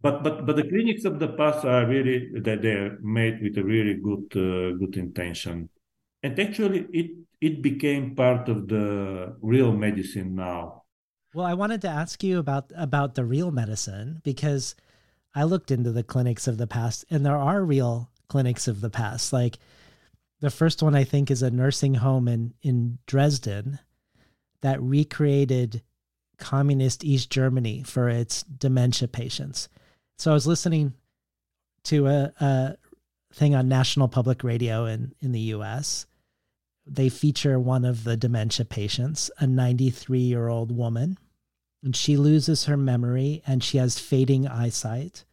S10: But but but the clinics of the past are really that they're made with a really good uh, good intention, and actually it it became part of the real medicine now
S1: well, I wanted to ask you about about the real medicine because I looked into the clinics of the past and there are real clinics of the past. Like the first one I think is a nursing home in in Dresden that recreated communist East Germany for its dementia patients. So I was listening to a, a thing on National Public Radio in in the US they feature one of the dementia patients, a 93 year old woman, and she loses her memory and she has fading eyesight.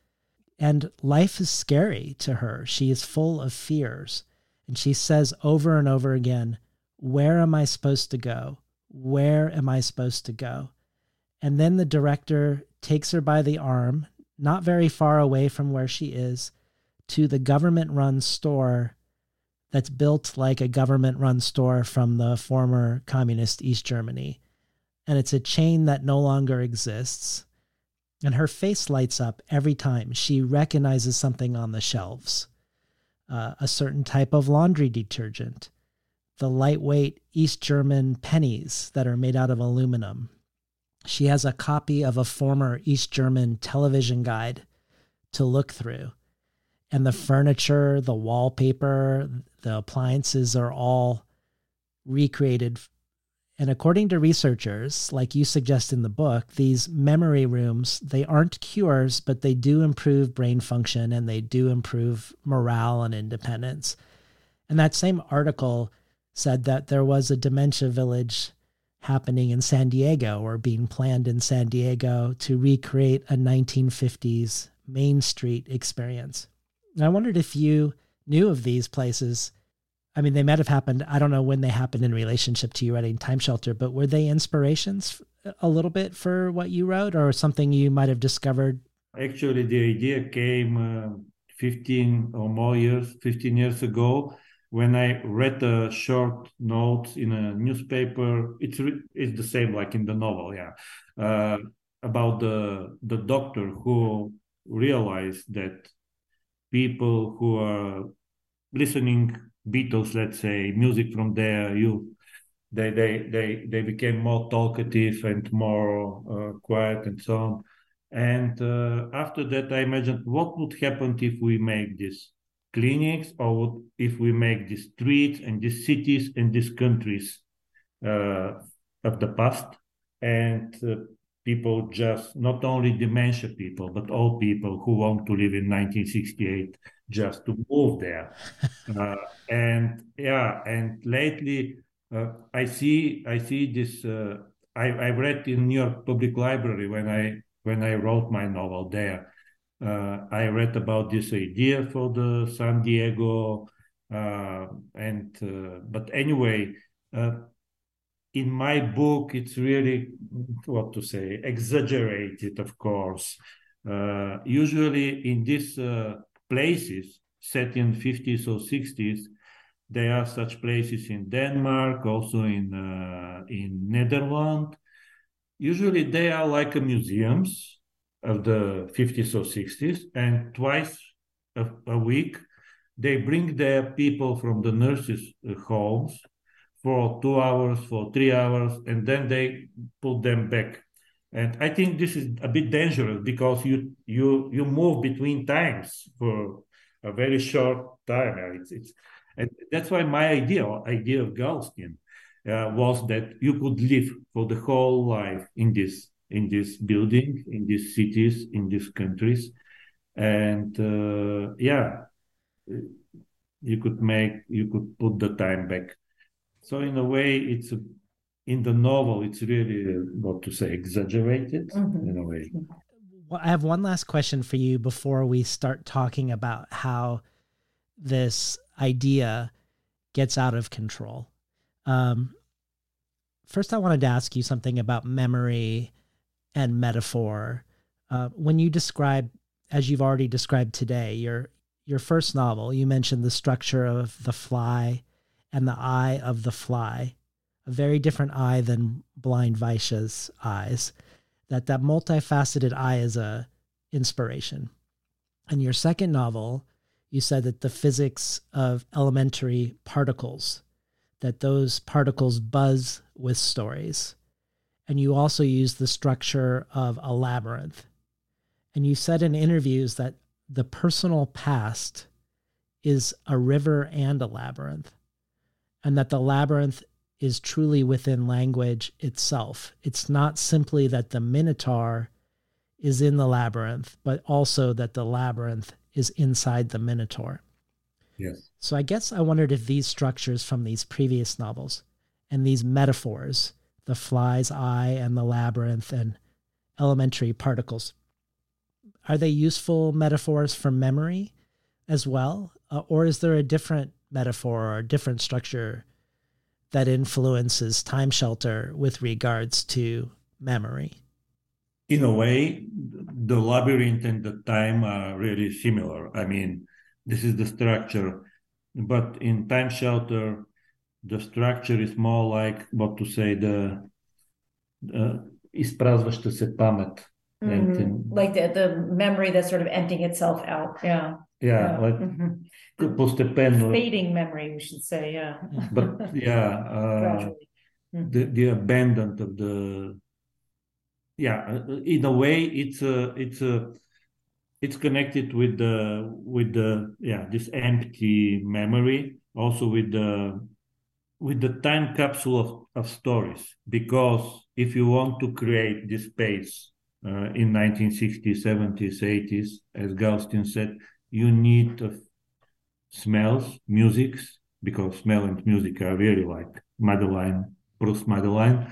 S1: And life is scary to her. She is full of fears. And she says over and over again, Where am I supposed to go? Where am I supposed to go? And then the director takes her by the arm, not very far away from where she is, to the government run store that's built like a government run store from the former communist East Germany. And it's a chain that no longer exists. And her face lights up every time she recognizes something on the shelves uh, a certain type of laundry detergent, the lightweight East German pennies that are made out of aluminum. She has a copy of a former East German television guide to look through and the furniture, the wallpaper, the appliances are all recreated. And according to researchers, like you suggest in the book, these memory rooms, they aren't cures, but they do improve brain function and they do improve morale and independence. And that same article said that there was a dementia village happening in San Diego or being planned in San Diego to recreate a 1950s Main Street experience. I wondered if you knew of these places. I mean, they might have happened. I don't know when they happened in relationship to you writing Time Shelter, but were they inspirations a little bit for what you wrote or something you might have discovered?
S10: Actually, the idea came uh, 15 or more years, 15 years ago, when I read a short note in a newspaper. It's, it's the same like in the novel, yeah. Uh, about the the doctor who realized that people who are listening Beatles, let's say, music from their youth, they they they they became more talkative and more uh, quiet and so on. And uh, after that, I imagined what would happen if we make these clinics, or if we make these streets and these cities and these countries uh, of the past, and uh, people just not only dementia people, but all people who want to live in 1968 just to move there. uh, and yeah, and lately uh, I see I see this. Uh, I, I read in New York Public Library when I when I wrote my novel there. Uh, I read about this idea for the San Diego, uh, and uh, but anyway, in my book, it's really what to say exaggerated, of course. usually, in these places set in 50s or 60s, there are such places in Denmark, also in uh, in Netherlands. Usually, they are like museums of the 50s or 60s, and twice a, a week they bring their people from the nurses' homes for two hours, for three hours, and then they put them back. And I think this is a bit dangerous because you you you move between times for a very short time. It's, it's and that's why my idea, idea of Gaustine uh, was that you could live for the whole life in this in this building, in these cities, in these countries, and uh, yeah, you could make you could put the time back. So in a way, it's a, in the novel, it's really uh, what to say exaggerated mm-hmm. in a way.
S1: Well, I have one last question for you before we start talking about how this idea gets out of control. Um, first, I wanted to ask you something about memory and metaphor. Uh, when you describe, as you've already described today, your your first novel, you mentioned the structure of the fly and the eye of the fly, a very different eye than blind Vaisha's eyes. That that multifaceted eye is a inspiration. And your second novel, you said that the physics of elementary particles, that those particles buzz with stories. And you also use the structure of a labyrinth. And you said in interviews that the personal past is a river and a labyrinth, and that the labyrinth is truly within language itself. It's not simply that the Minotaur is in the labyrinth, but also that the labyrinth is inside the Minotaur.
S10: Yes.
S1: So I guess I wondered if these structures from these previous novels and these metaphors, the fly's eye and the labyrinth and elementary particles, are they useful metaphors for memory as well? Uh, or is there a different metaphor or a different structure that influences time shelter with regards to memory?
S10: in a way, the labyrinth and the time are really similar. I mean, this is the structure, but in time shelter, the structure is more like what to say the uh, изпразваща се памет.
S11: Mm-hmm. Like the, the memory that's sort of emptying itself out. Yeah.
S10: Yeah, yeah. like mm-hmm. постепенно.
S11: Fading memory, we should say. Yeah.
S10: But yeah, uh, mm-hmm. the the abandon of the yeah, uh, uh, in a way, it's a it's a it's connected with the with the yeah this empty memory, also with the with the time capsule of, of stories. Because if you want to create this space uh, in 1960s, 70s, 80s, as Gaustine said, you need of smells, musics, because smell and music are really like madeleine Proust madeleine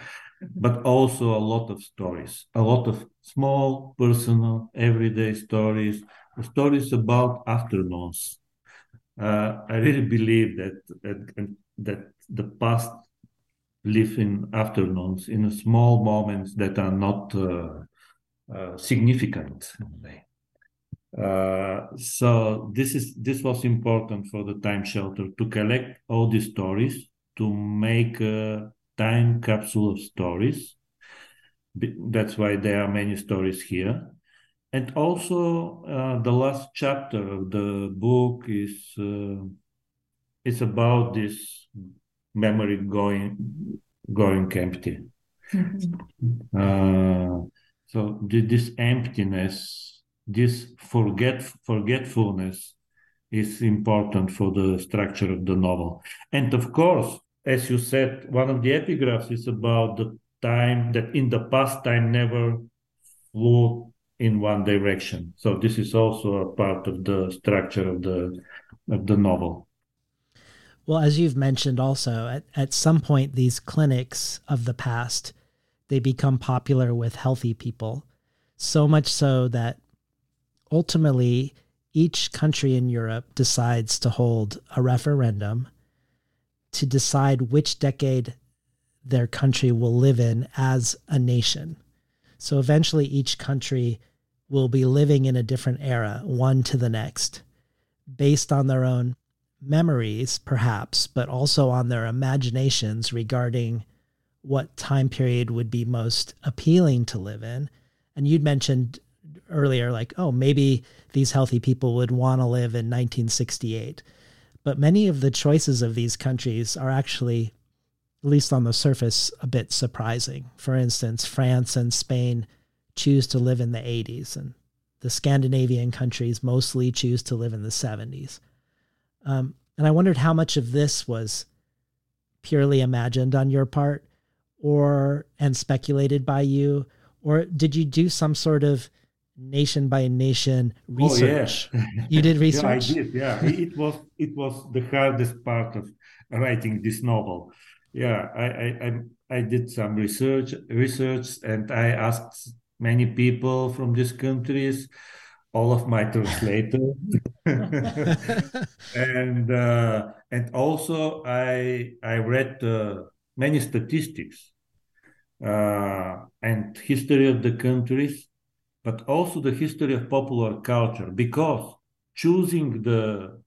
S10: but also a lot of stories, a lot of small, personal, everyday stories, stories about afternoons. Uh, I really believe that, that that the past live in afternoons, in small moments that are not uh, uh, significant. Uh, so this is this was important for the time shelter to collect all these stories to make a time capsule of stories That's why there are many stories here. And also, uh, the last chapter of the book is uh, it's about this memory going going empty. Mm-hmm. Uh, so this emptiness, this forget forgetfulness, is important for the structure of the novel. And of course, as you said, one of the epigraphs is about the time that in the past time never flew in one direction. So this is also a part of the structure of the of the novel.
S1: Well, as you've mentioned also, at, at some point these clinics of the past they become popular with healthy people. So much so that ultimately each country in Europe decides to hold a referendum to decide which decade their country will live in as a nation. So eventually, each country will be living in a different era, one to the next, based on their own memories, perhaps, but also on their imaginations regarding what time period would be most appealing to live in. And you'd mentioned earlier, like, oh, maybe these healthy people would want to live in 1968. But many of the choices of these countries are actually, at least on the surface, a bit surprising. For instance, France and Spain choose to live in the 80s, and the Scandinavian countries mostly choose to live in the 70s. Um, and I wondered how much of this was purely imagined on your part or and speculated by you or did you do some sort of nation by nation research.
S10: Oh, yeah.
S1: you did research.
S10: yeah, I did. Yeah, it was it was the hardest part of writing this novel. Yeah, I I I, I did some research research and I asked many people from these countries, all of my translators, and uh, and also I I read uh, many statistics uh, and history of the countries but also the history of popular culture because choosing the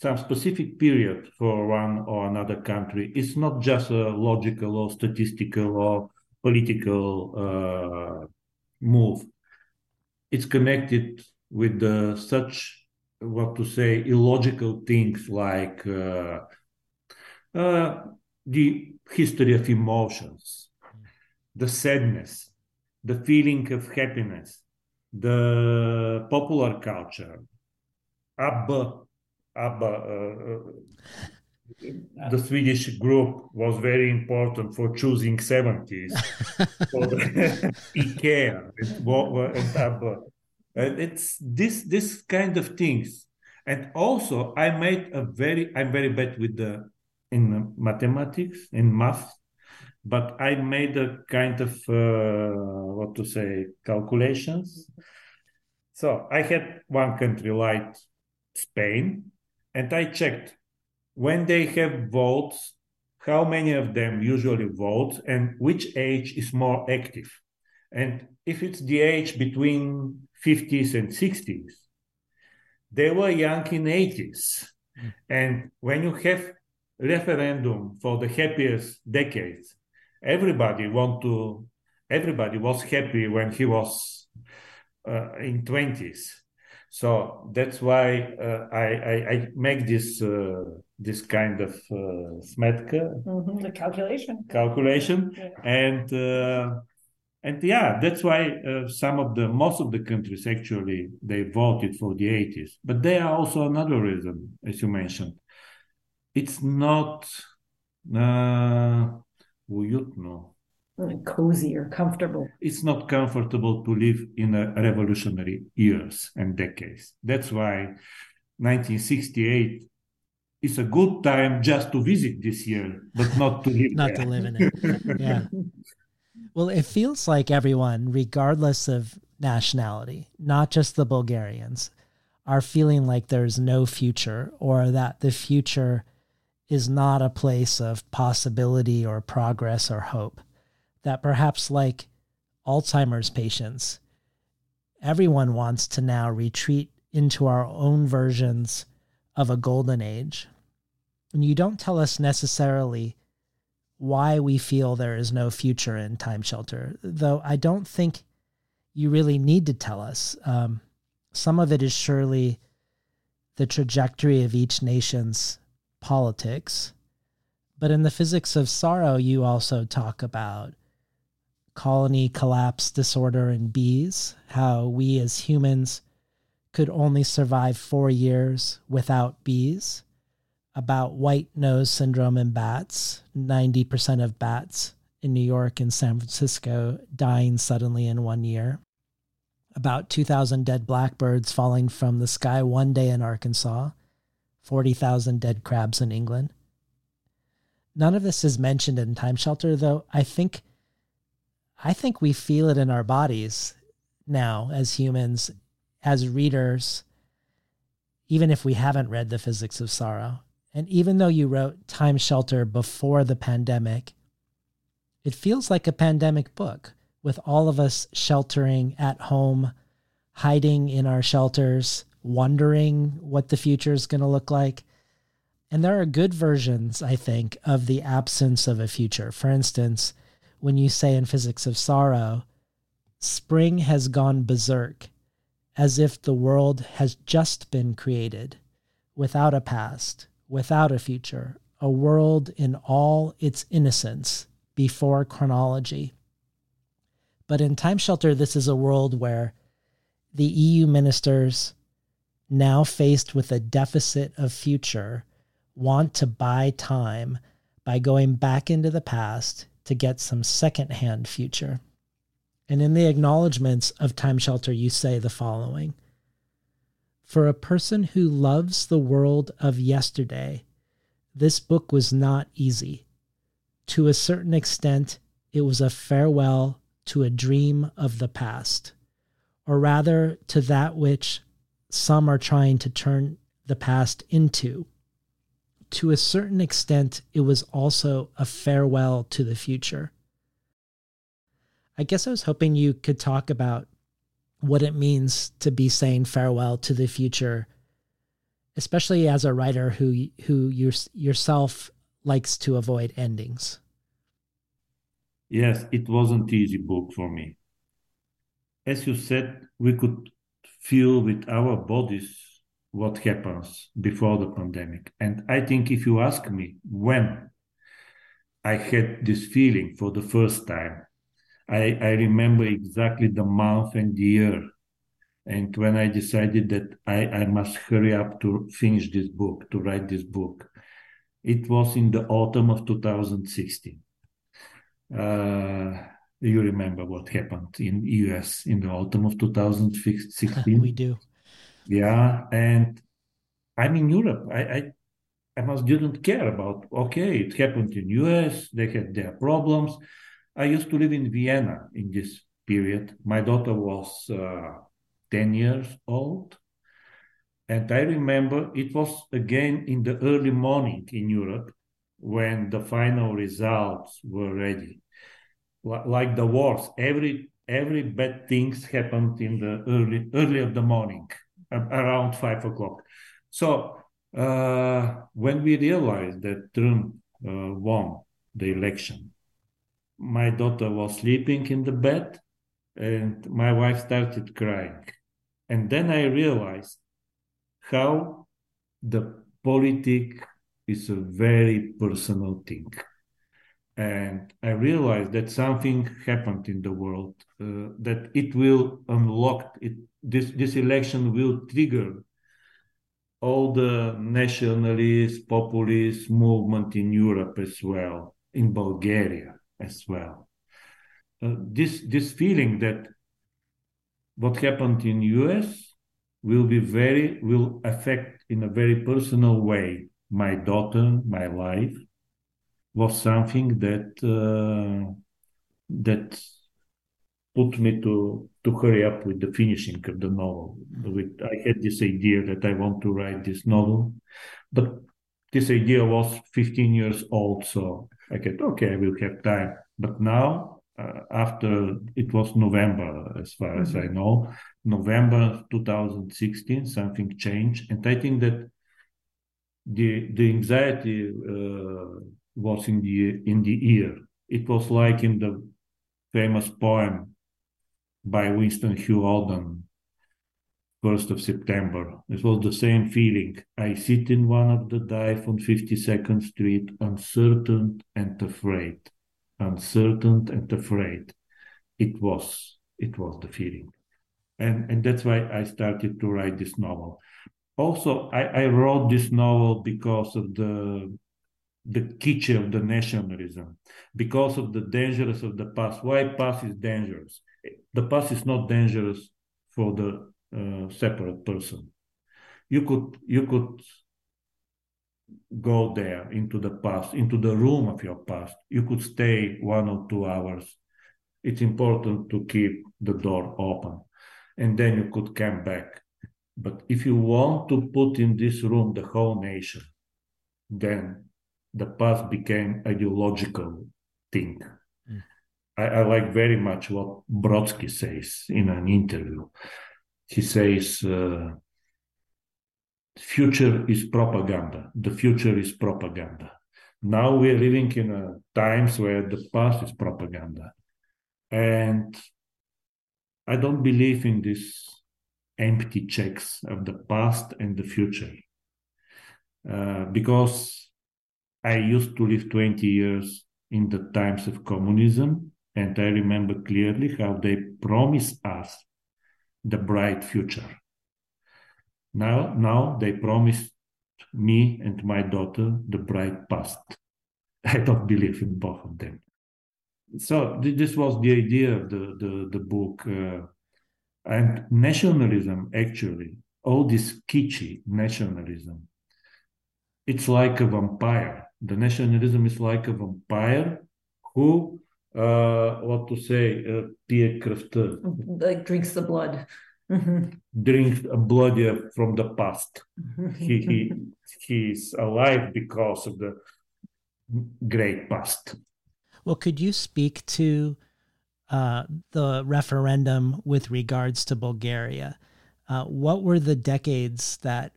S10: some specific period for one or another country is not just a logical or statistical or political uh, move. It's connected with such what to say illogical things like uh, uh, the history of emotions, the sadness, the feeling of happiness, the popular culture, ABBA, ABBA, uh, uh, the Swedish group was very important for choosing 70s. for the IKEA and, and ABBA. And it's this this kind of things. And also I made a very I'm very bad with the in mathematics, in math but I made a kind of uh, what to say calculations. So I had one country like Spain, and I checked when they have votes, how many of them usually vote, and which age is more active. And if it's the age between 50s and 60s, they were young in 80s. Mm. And when you have referendum for the happiest decades, everybody want to everybody was happy when he was uh, in 20s so that's why uh, I, I, I make this uh, this kind of uh, smetka
S11: mm-hmm, the calculation
S10: calculation yeah. and uh, and yeah that's why uh, some of the most of the countries actually they voted for the 80s but there are also another reason as you mentioned it's not uh, уютно.
S11: Cozy or comfortable.
S10: It's not comfortable to live in a revolutionary years and decades. That's why 1968 is a good time just to visit this year, but not to live
S1: not
S10: there.
S1: to live in it. Yeah. well, it feels like everyone, regardless of nationality, not just the Bulgarians, are feeling like there's no future or that the future is not a place of possibility or progress or hope. That perhaps, like Alzheimer's patients, everyone wants to now retreat into our own versions of a golden age. And you don't tell us necessarily why we feel there is no future in Time Shelter, though I don't think you really need to tell us. Um, some of it is surely the trajectory of each nation's politics. But in the physics of sorrow, you also talk about colony collapse disorder in bees, how we as humans could only survive four years without bees, about white nose syndrome in bats, 90% of bats in New York and San Francisco dying suddenly in one year, about 2,000 dead blackbirds falling from the sky one day in Arkansas, 40,000 dead crabs in England. None of this is mentioned in Time Shelter, though I think I think we feel it in our bodies now as humans, as readers, even if we haven't read The Physics of Sorrow. And even though you wrote Time Shelter before the pandemic, it feels like a pandemic book with all of us sheltering at home, hiding in our shelters, wondering what the future is going to look like. And there are good versions, I think, of the absence of a future. For instance, when you say in Physics of Sorrow, spring has gone berserk, as if the world has just been created, without a past, without a future, a world in all its innocence before chronology. But in Time Shelter, this is a world where the EU ministers, now faced with a deficit of future, want to buy time by going back into the past to get some secondhand future. And in the acknowledgments of Time Shelter, you say the following For a person who loves the world of yesterday, this book was not easy. To a certain extent, it was a farewell to a dream of the past, or rather to that which some are trying to turn the past into. To a certain extent, it was also a farewell to the future. I guess I was hoping you could talk about what it means to be saying farewell to the future, especially as a writer who who your, yourself likes to avoid endings.
S10: Yes, it wasn't easy book for me. As you said, we could feel with our bodies what happens before the pandemic. And I think if you ask me when I had this feeling for the first time, I, I remember exactly the month and the year. And when I decided that I, I must hurry up to finish this book, to write this book, it was in the autumn of 2016 uh, you remember what happened in US in the autumn of 2016.
S1: we do.
S10: Yeah, and I'm in Europe. I, I I must didn't care about. Okay, it happened in US. They had their problems. I used to live in Vienna in this period. My daughter was uh, ten years old, and I remember it was again in the early morning in Europe when the final results were ready. Like the wars, every every bad things happened in the early early of the morning, around five o'clock. So uh, when we realized that Trump uh, won the election, my daughter was sleeping in the bed, and my wife started crying, and then I realized how the politic is a very personal thing. And I realized that something happened in the world, uh, that it will unlock it. This, this election will trigger all the nationalist, populist movement in Europe as well, in Bulgaria as well. Uh, this this feeling that what happened in US will be very will affect in a very personal way my daughter, my life, was something that uh, that put me to to hurry up with the finishing of the novel. With, I had this idea that I want to write this novel, but this idea was 15 years old, so I get okay, I will have time. But now, uh, after it was November, as far mm-hmm. as I know, November 2016, something changed, and I think that the the anxiety uh, was in the in the ear. It was like in the famous poem by Wystan Hugh Auden, first of September. It was the same feeling. I sit in one of the dive on 52nd Street, uncertain and afraid. Uncertain and afraid. It was it was the feeling. And and that's why I started to write this novel. Also, I, I wrote this novel because of the the kitsch of the nationalism, because of the dangers of the past. Why past is dangerous? The past is not dangerous for the uh, separate person. You could you could go there into the past, into the room of your past. You could stay one or two hours. It's important to keep the door open, and then you could come back. But if you want to put in this room the whole nation, then the past became ideological thing. I, I, like very much what Brodsky says in an interview. He says, uh, future is propaganda. The future is propaganda. Now we're living in a times where the past is propaganda. And I don't believe in this empty checks of the past and the future. Uh, because I used to live 20 years in the times of communism, and I remember clearly how they promised us the bright future. Now, now they promised me and my daughter the bright past. I don't believe in both of them. So this was the idea of the the, the book, uh, and nationalism. Actually, all this kitschy nationalism, it's like a vampire the nationalism is like a vampire who, uh, what to say, uh,
S11: Like drinks the blood.
S10: drinks blood from the past. he, he he's alive because of the great past.
S1: Well, could you speak to uh, the referendum with regards to Bulgaria? Uh, what were the decades that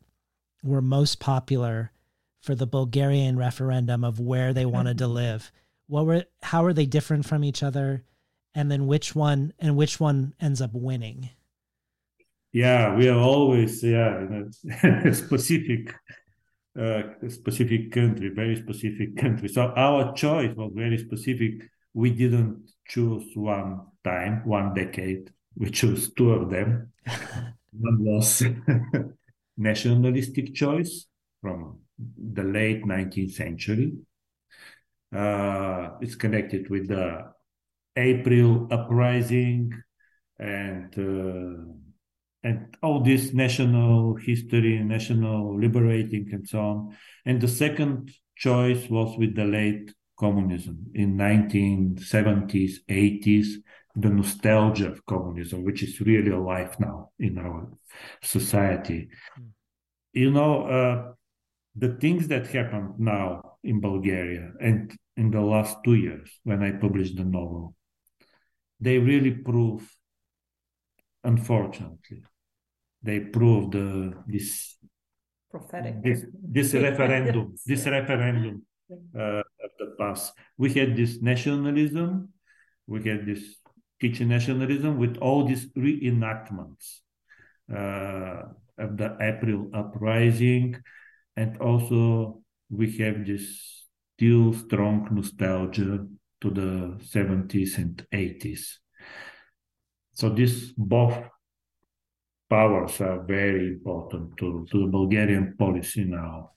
S1: were most popular for the Bulgarian referendum of where they wanted to live. What were how are they different from each other? And then which one and which one ends up winning?
S10: Yeah, we are always yeah in a specific uh, specific country, very specific country. So our choice was very specific. We didn't choose one time, one decade. We chose two of them. one was nationalistic choice from the late 19th century. Uh, it's connected with the April uprising and uh, and all this national history, national liberating, and so on. And the second choice was with the late communism in 1970s, 80s, the nostalgia of communism, which is really alive now in our society. Mm. You know, uh, the things that happened now in Bulgaria and in the last two years when I published the novel, they really prove, unfortunately, they prove the this
S11: prophetic.
S10: this, this referendum this referendum uh, of the past. We had this nationalism, we had this kitchen nationalism with all these reenactments uh, of the April uprising and also we have this still strong nostalgia to the 70s and 80s. So these both powers are very important to, to the Bulgarian policy now.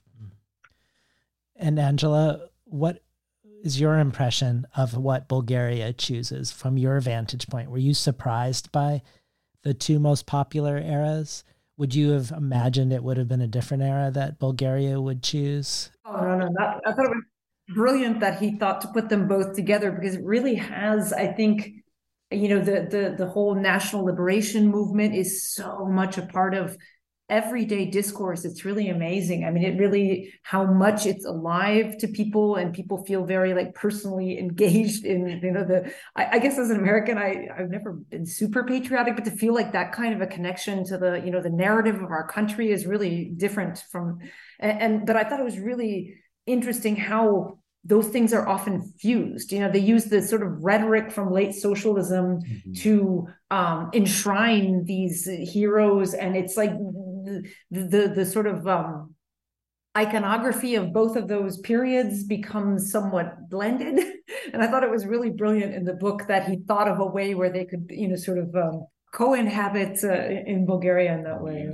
S1: And Angela, what is your impression of what Bulgaria chooses from your vantage point? Were you surprised by the two most popular eras? Would you have imagined it would have been a different era that Bulgaria would choose?
S11: Oh no, no, that, I thought it was brilliant that he thought to put them both together because it really has, I think, you know, the the the whole national liberation movement is so much a part of everyday discourse it's really amazing i mean it really how much it's alive to people and people feel very like personally engaged in you know the i, I guess as an american i i've never been super patriotic but to feel like that kind of a connection to the you know the narrative of our country is really different from and, and but i thought it was really interesting how those things are often fused. You know, they use the sort of rhetoric from late socialism mm-hmm. to um, enshrine these heroes, and it's like the the, the sort of um, iconography of both of those periods becomes somewhat blended. and I thought it was really brilliant in the book that he thought of a way where they could, you know, sort of um, co-inhabit uh, in Bulgaria in that way.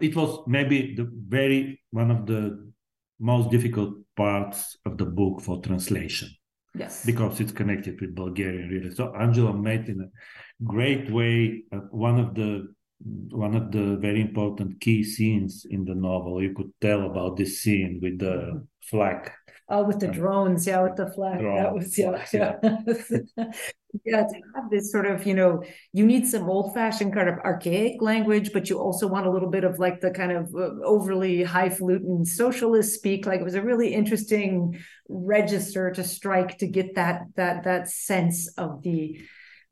S10: It was maybe the very one of the most difficult parts of the book for translation.
S11: Yes.
S10: Because it's connected with Bulgarian, really. So Angela made in a great way uh, one of the one of the very important key scenes in the novel. You could tell about this scene with the mm-hmm. flag.
S11: Oh, with the drones, yeah, with the flag. Drone, that was yeah, flags, yeah. yeah, to have this sort of, you know, you need some old-fashioned kind of archaic language, but you also want a little bit of like the kind of uh, overly highfalutin socialist speak. Like it was a really interesting register to strike to get that that that sense of the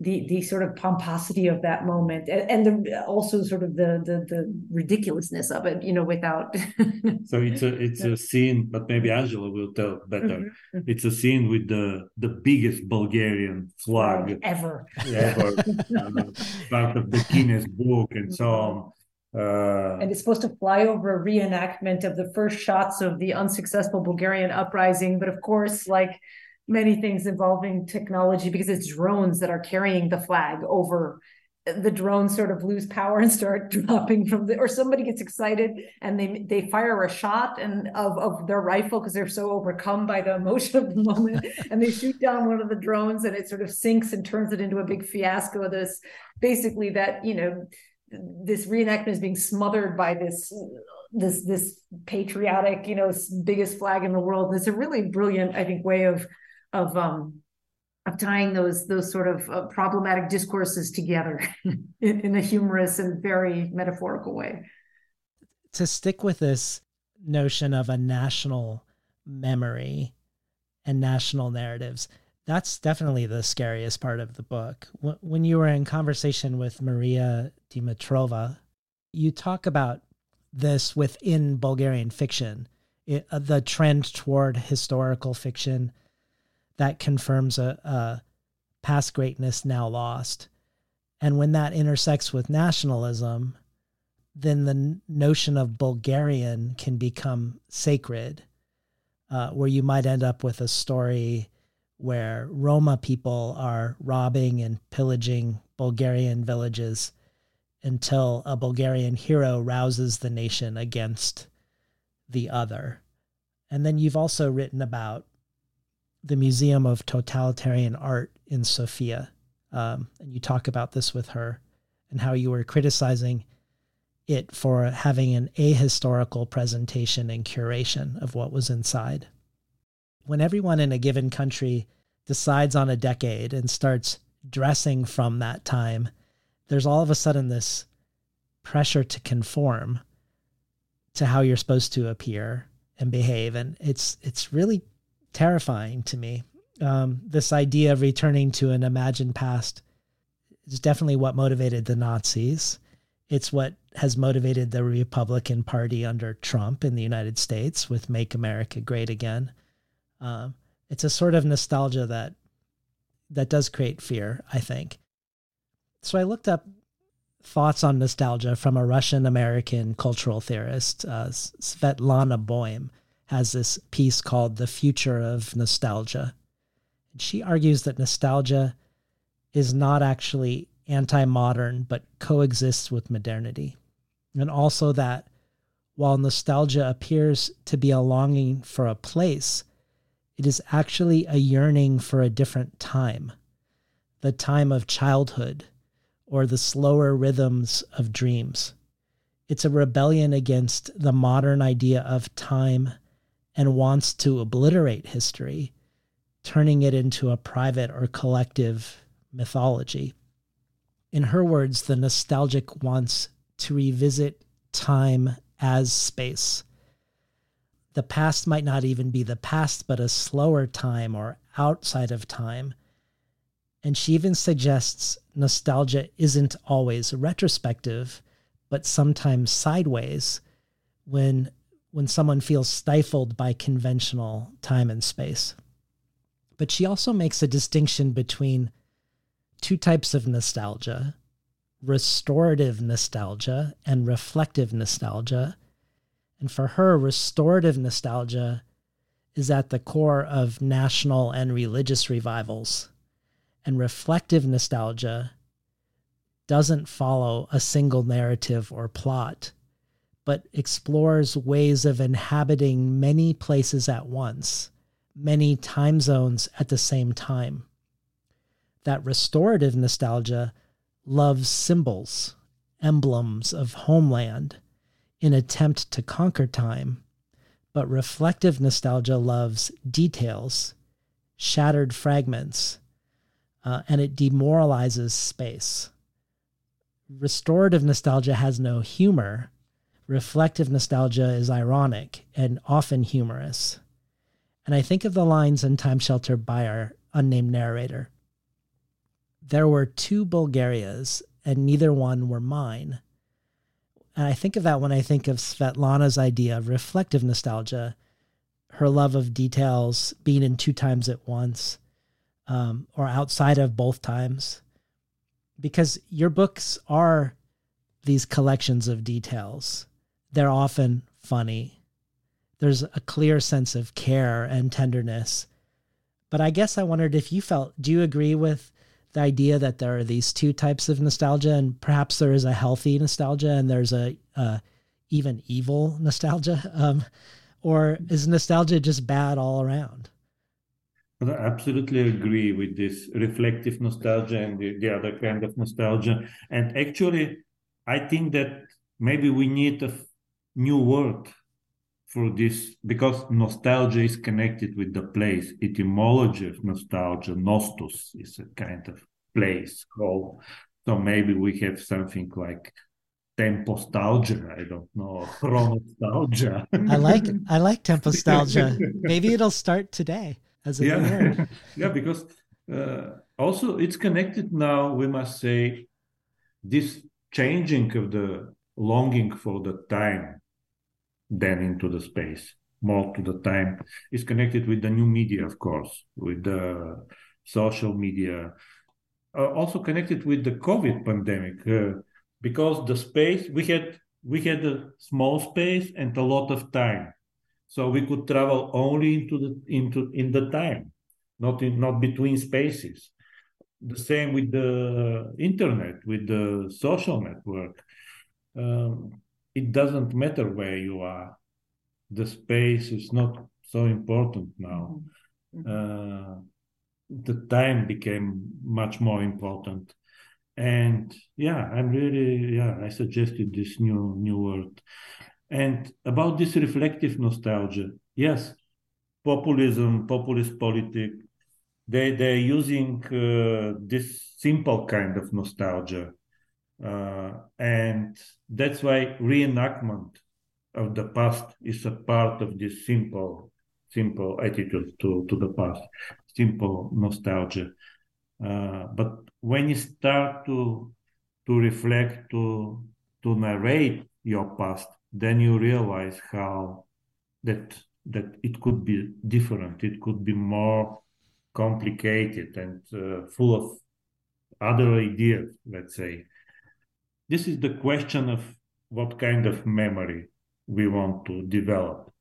S11: the the sort of pomposity of that moment and, and the also sort of the, the the ridiculousness of it you know without
S10: so it's a it's a scene but maybe angela will tell better mm-hmm. mm-hmm. it's a scene with the the biggest bulgarian flag
S11: ever
S10: ever part of the guinness book and so on uh,
S11: and it's supposed to fly over a reenactment of the first shots of the unsuccessful Bulgarian uprising. But of course, like many things involving technology because it's drones that are carrying the flag over the drones sort of lose power and start dropping from the or somebody gets excited and they they fire a shot and of, of their rifle because they're so overcome by the emotion of the moment and they shoot down one of the drones and it sort of sinks and turns it into a big fiasco. This basically that you know this reenactment is being smothered by this this this patriotic you know biggest flag in the world. And it's a really brilliant i think way of of um, of tying those those sort of uh, problematic discourses together in, in, a humorous and very metaphorical way.
S1: To stick with this notion of a national memory and national narratives, that's definitely the scariest part of the book. When you were in conversation with Maria Dimitrova, you talk about this within Bulgarian fiction, it, uh, the trend toward historical fiction that confirms a, a past greatness now lost. And when that intersects with nationalism, then the notion of Bulgarian can become sacred, uh, where you might end up with a story where Roma people are robbing and pillaging Bulgarian villages until a Bulgarian hero rouses the nation against the other. And then you've also written about the Museum of Totalitarian Art in Sofia. Um, and you talk about this with her and how you were criticizing it for having an ahistorical presentation and curation of what was inside. When everyone in a given country decides on a decade and starts dressing from that time, there's all of a sudden this pressure to conform to how you're supposed to appear and behave and it's it's really terrifying to me. Um, this idea of returning to an imagined past is definitely what motivated the Nazis. It's what has motivated the Republican Party under Trump in the United States with "Make America Great Again." Um, it's a sort of nostalgia that that does create fear, I think. So I looked up thoughts on nostalgia from a Russian American cultural theorist, uh, Svetlana Boym has this piece called The Future of Nostalgia. And she argues that nostalgia is not actually anti modern, but coexists with modernity. And also that while nostalgia appears to be a longing for a place, it is actually a yearning for a different time, the time of childhood or the slower rhythms of dreams. It's a rebellion against the modern idea of time and wants to obliterate history, turning it into a private or collective mythology. In her words, the nostalgic wants to revisit time as space. The past might not even be the past, but a slower time or outside of time. And she even suggests nostalgia isn't always retrospective, but sometimes sideways when when someone feels stifled by conventional time and space. but she also makes a distinction between two types of nostalgia restorative nostalgia and reflective nostalgia. And for her, restorative nostalgia is at the core of national and religious revivals. And reflective nostalgia doesn't follow a single narrative or plot, but explores ways of inhabiting many places at once, many time zones at the same time. That restorative nostalgia loves symbols, emblems of homeland in attempt to conquer time, but reflective nostalgia loves details, shattered fragments, uh, and it demoralizes space. Restorative nostalgia has no humor. Reflective nostalgia is ironic and often humorous. And I think of the lines in Time Shelter by our unnamed narrator there were two Bulgarias, and neither one were mine. And I think of that when I think of Svetlana's idea of reflective nostalgia, her love of details, being in two times at once, um, or outside of both times. Because your books are these collections of details. They're often funny. There's a clear sense of care and tenderness. But I guess I wondered if you felt, do you agree with the idea that there are these two types of nostalgia, and perhaps there is a healthy nostalgia and there's a, a even evil nostalgia, um, or is nostalgia just bad all around?
S10: I absolutely agree with this reflective nostalgia and the, the other kind of nostalgia. And actually, I think that maybe we need a new word for this because nostalgia is connected with the place. Etymology of nostalgia, nostos, is a kind of place called. So maybe we have something like tempostalgia. I don't know, chronostalgia.
S1: I like I like tempostalgia. maybe it'll start today as a
S10: yeah. yeah, because uh, also it's connected now. We must say this changing of the longing for the time then into the space more to the time. Is connected with the new media of course with the social media uh, also connected with the covid pandemic uh, because the space we had we had a small space and a lot of time. So we could travel only into the into in the time not in not between spaces. The same with the internet with the social network. Um, it doesn't matter where you are. The space is not so important now. Mm-hmm. Uh, the time became much more important. And yeah, I'm really yeah. I suggested this new new word. And about this reflective nostalgia, yes, populism, populist politics, they they're using uh, this simple kind of nostalgia uh, and that's why reenactment of the past is a part of this simple, simple attitude to, to the past, simple nostalgia. Uh, but when you start to to reflect, to to narrate your past, then you realize how that that it could be different. It could be more complicated and uh, full of other ideas. Let's say this is the question of what kind of memory we want to develop.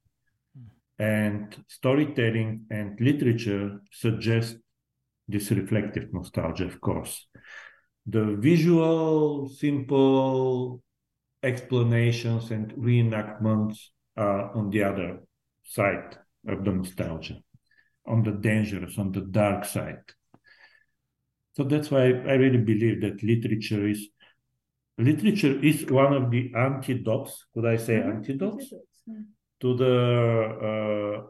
S10: Hmm. And storytelling and literature suggest this reflective nostalgia, of course. The visual, simple explanations and reenactments are on the other side of the nostalgia, on the dangerous, on the dark side. So that's why I really believe that literature is literature is one of the antidotes, could I say mm-hmm. antidotes, to the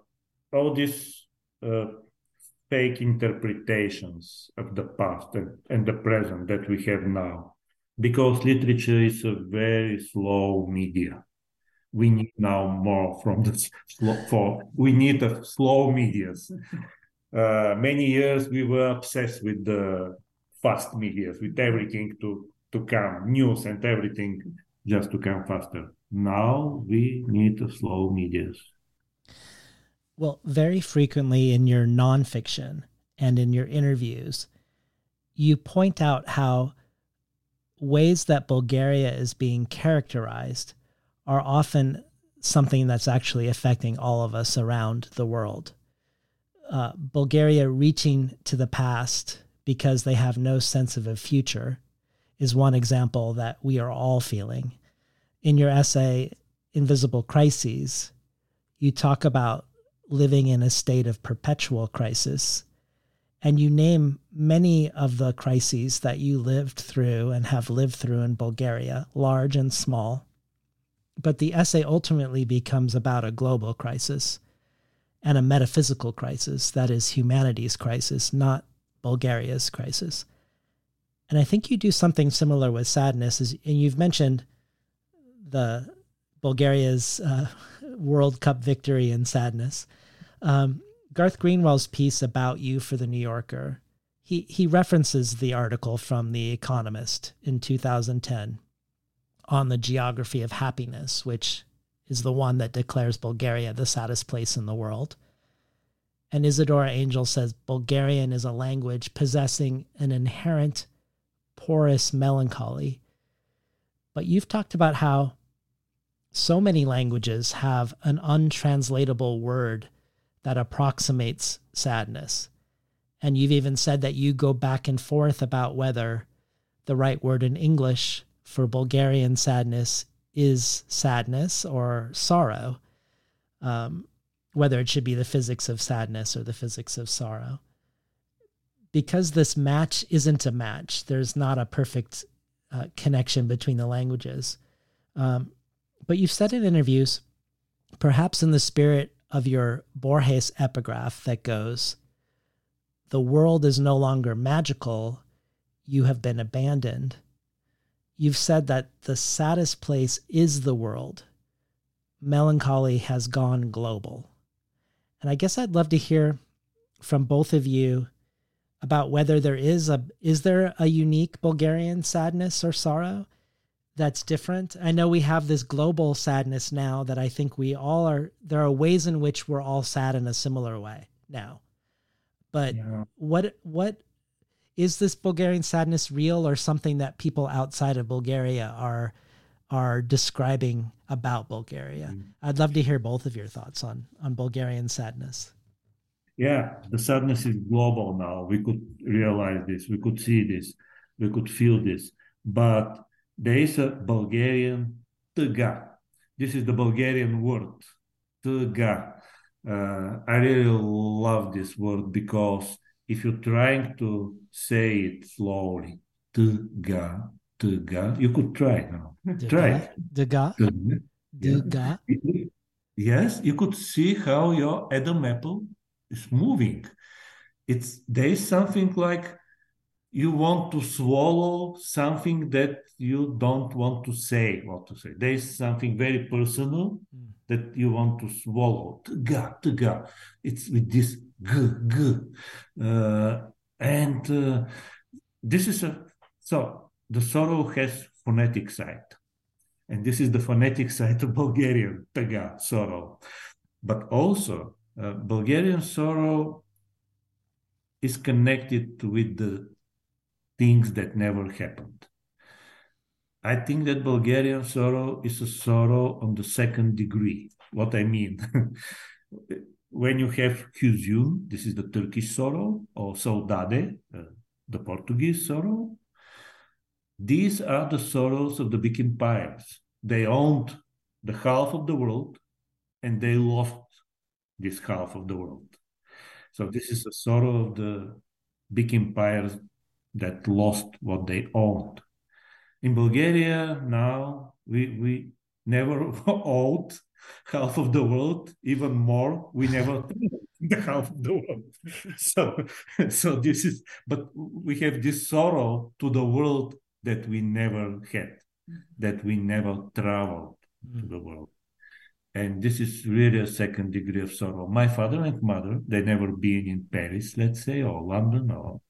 S10: uh, all these uh, fake interpretations of the past and, and the present that we have now. Because literature is a very slow media. We need now more from the slow, for we need a slow medias. Uh, many years we were obsessed with the fast medias, with everything to to come, news and everything just to come faster. Now we need slow medias.
S1: Well, very frequently in your nonfiction, and in your interviews, you point out how ways that Bulgaria is being characterized are often something that's actually affecting all of us around the world. Uh, Bulgaria reaching to the past because they have no sense of a future is one example that we are all feeling. In your essay, Invisible Crises, you talk about living in a state of perpetual crisis. And you name many of the crises that you lived through and have lived through in Bulgaria, large and small. But the essay ultimately becomes about a global crisis and a metaphysical crisis that is humanity's crisis, not Bulgaria's crisis. And I think you do something similar with sadness, and you've mentioned the Bulgaria's uh, World Cup victory in sadness. Um, Garth Greenwell's piece about you for the New Yorker, he he references the article from The Economist in 2010 on the geography of happiness, which is the one that declares Bulgaria the saddest place in the world. And Izidora Angel says Bulgarian is a language possessing an inherent porous melancholy. But you've talked about how so many languages have an untranslatable word that approximates sadness. And you've even said that you go back and forth about whether the right word in English for Bulgarian sadness is sadness or sorrow, um, whether it should be the physics of sadness or the physics of sorrow. Because this match isn't a match, there's not a perfect uh, connection between the languages. Um, but you've said in interviews, perhaps in the spirit of your Borges epigraph that goes, The world is no longer magical, you have been abandoned. You've said that the saddest place is the world. Melancholy has gone global. And I guess I'd love to hear from both of you about whether there is a is there a unique Bulgarian sadness or sorrow that's different. I know we have this global sadness now that I think we all are. There are ways in which we're all sad in a similar way now. But yeah. what what is this Bulgarian sadness real or something that people outside of Bulgaria are are describing about Bulgaria? Mm. I'd love to hear both of your thoughts on on Bulgarian sadness.
S10: Yeah, the sadness is global now. We could realize this. We could see this. We could feel this. But there is a Bulgarian tga. This is the Bulgarian word, tga. Uh, I really love this word because if you're trying to say it slowly, tga, tga, you could try now. Try.
S1: Tga. Tga.
S10: Yes, you could see how your Adam apple is moving. It's there is something like you want to swallow something that you don't want to say what to say. There is something very personal mm. that you want to swallow. Tga, tga. It's with this g, g. Uh, and uh, this is a, so the sorrow has phonetic side. And this is the phonetic side of Bulgarian, tga, sorrow. But also, uh, Bulgarian sorrow is connected with the things that never happened. I think that Bulgarian sorrow is a sorrow on the second degree. What I mean, when you have hüzün, this is the Turkish sorrow, or saudade, uh, the Portuguese sorrow, these are the sorrows of the big empires. They owned the half of the world and they lost this half of the world. So this is a sorrow of the big empires that lost what they owned. In Bulgaria now we we never owned half of the world, even more. We never the half of the world. So so this is but we have this sorrow to the world that we never had, that we never traveled mm. to the world. And this is really a second degree of sorrow. My father and mother, they never been in Paris, let's say, or London or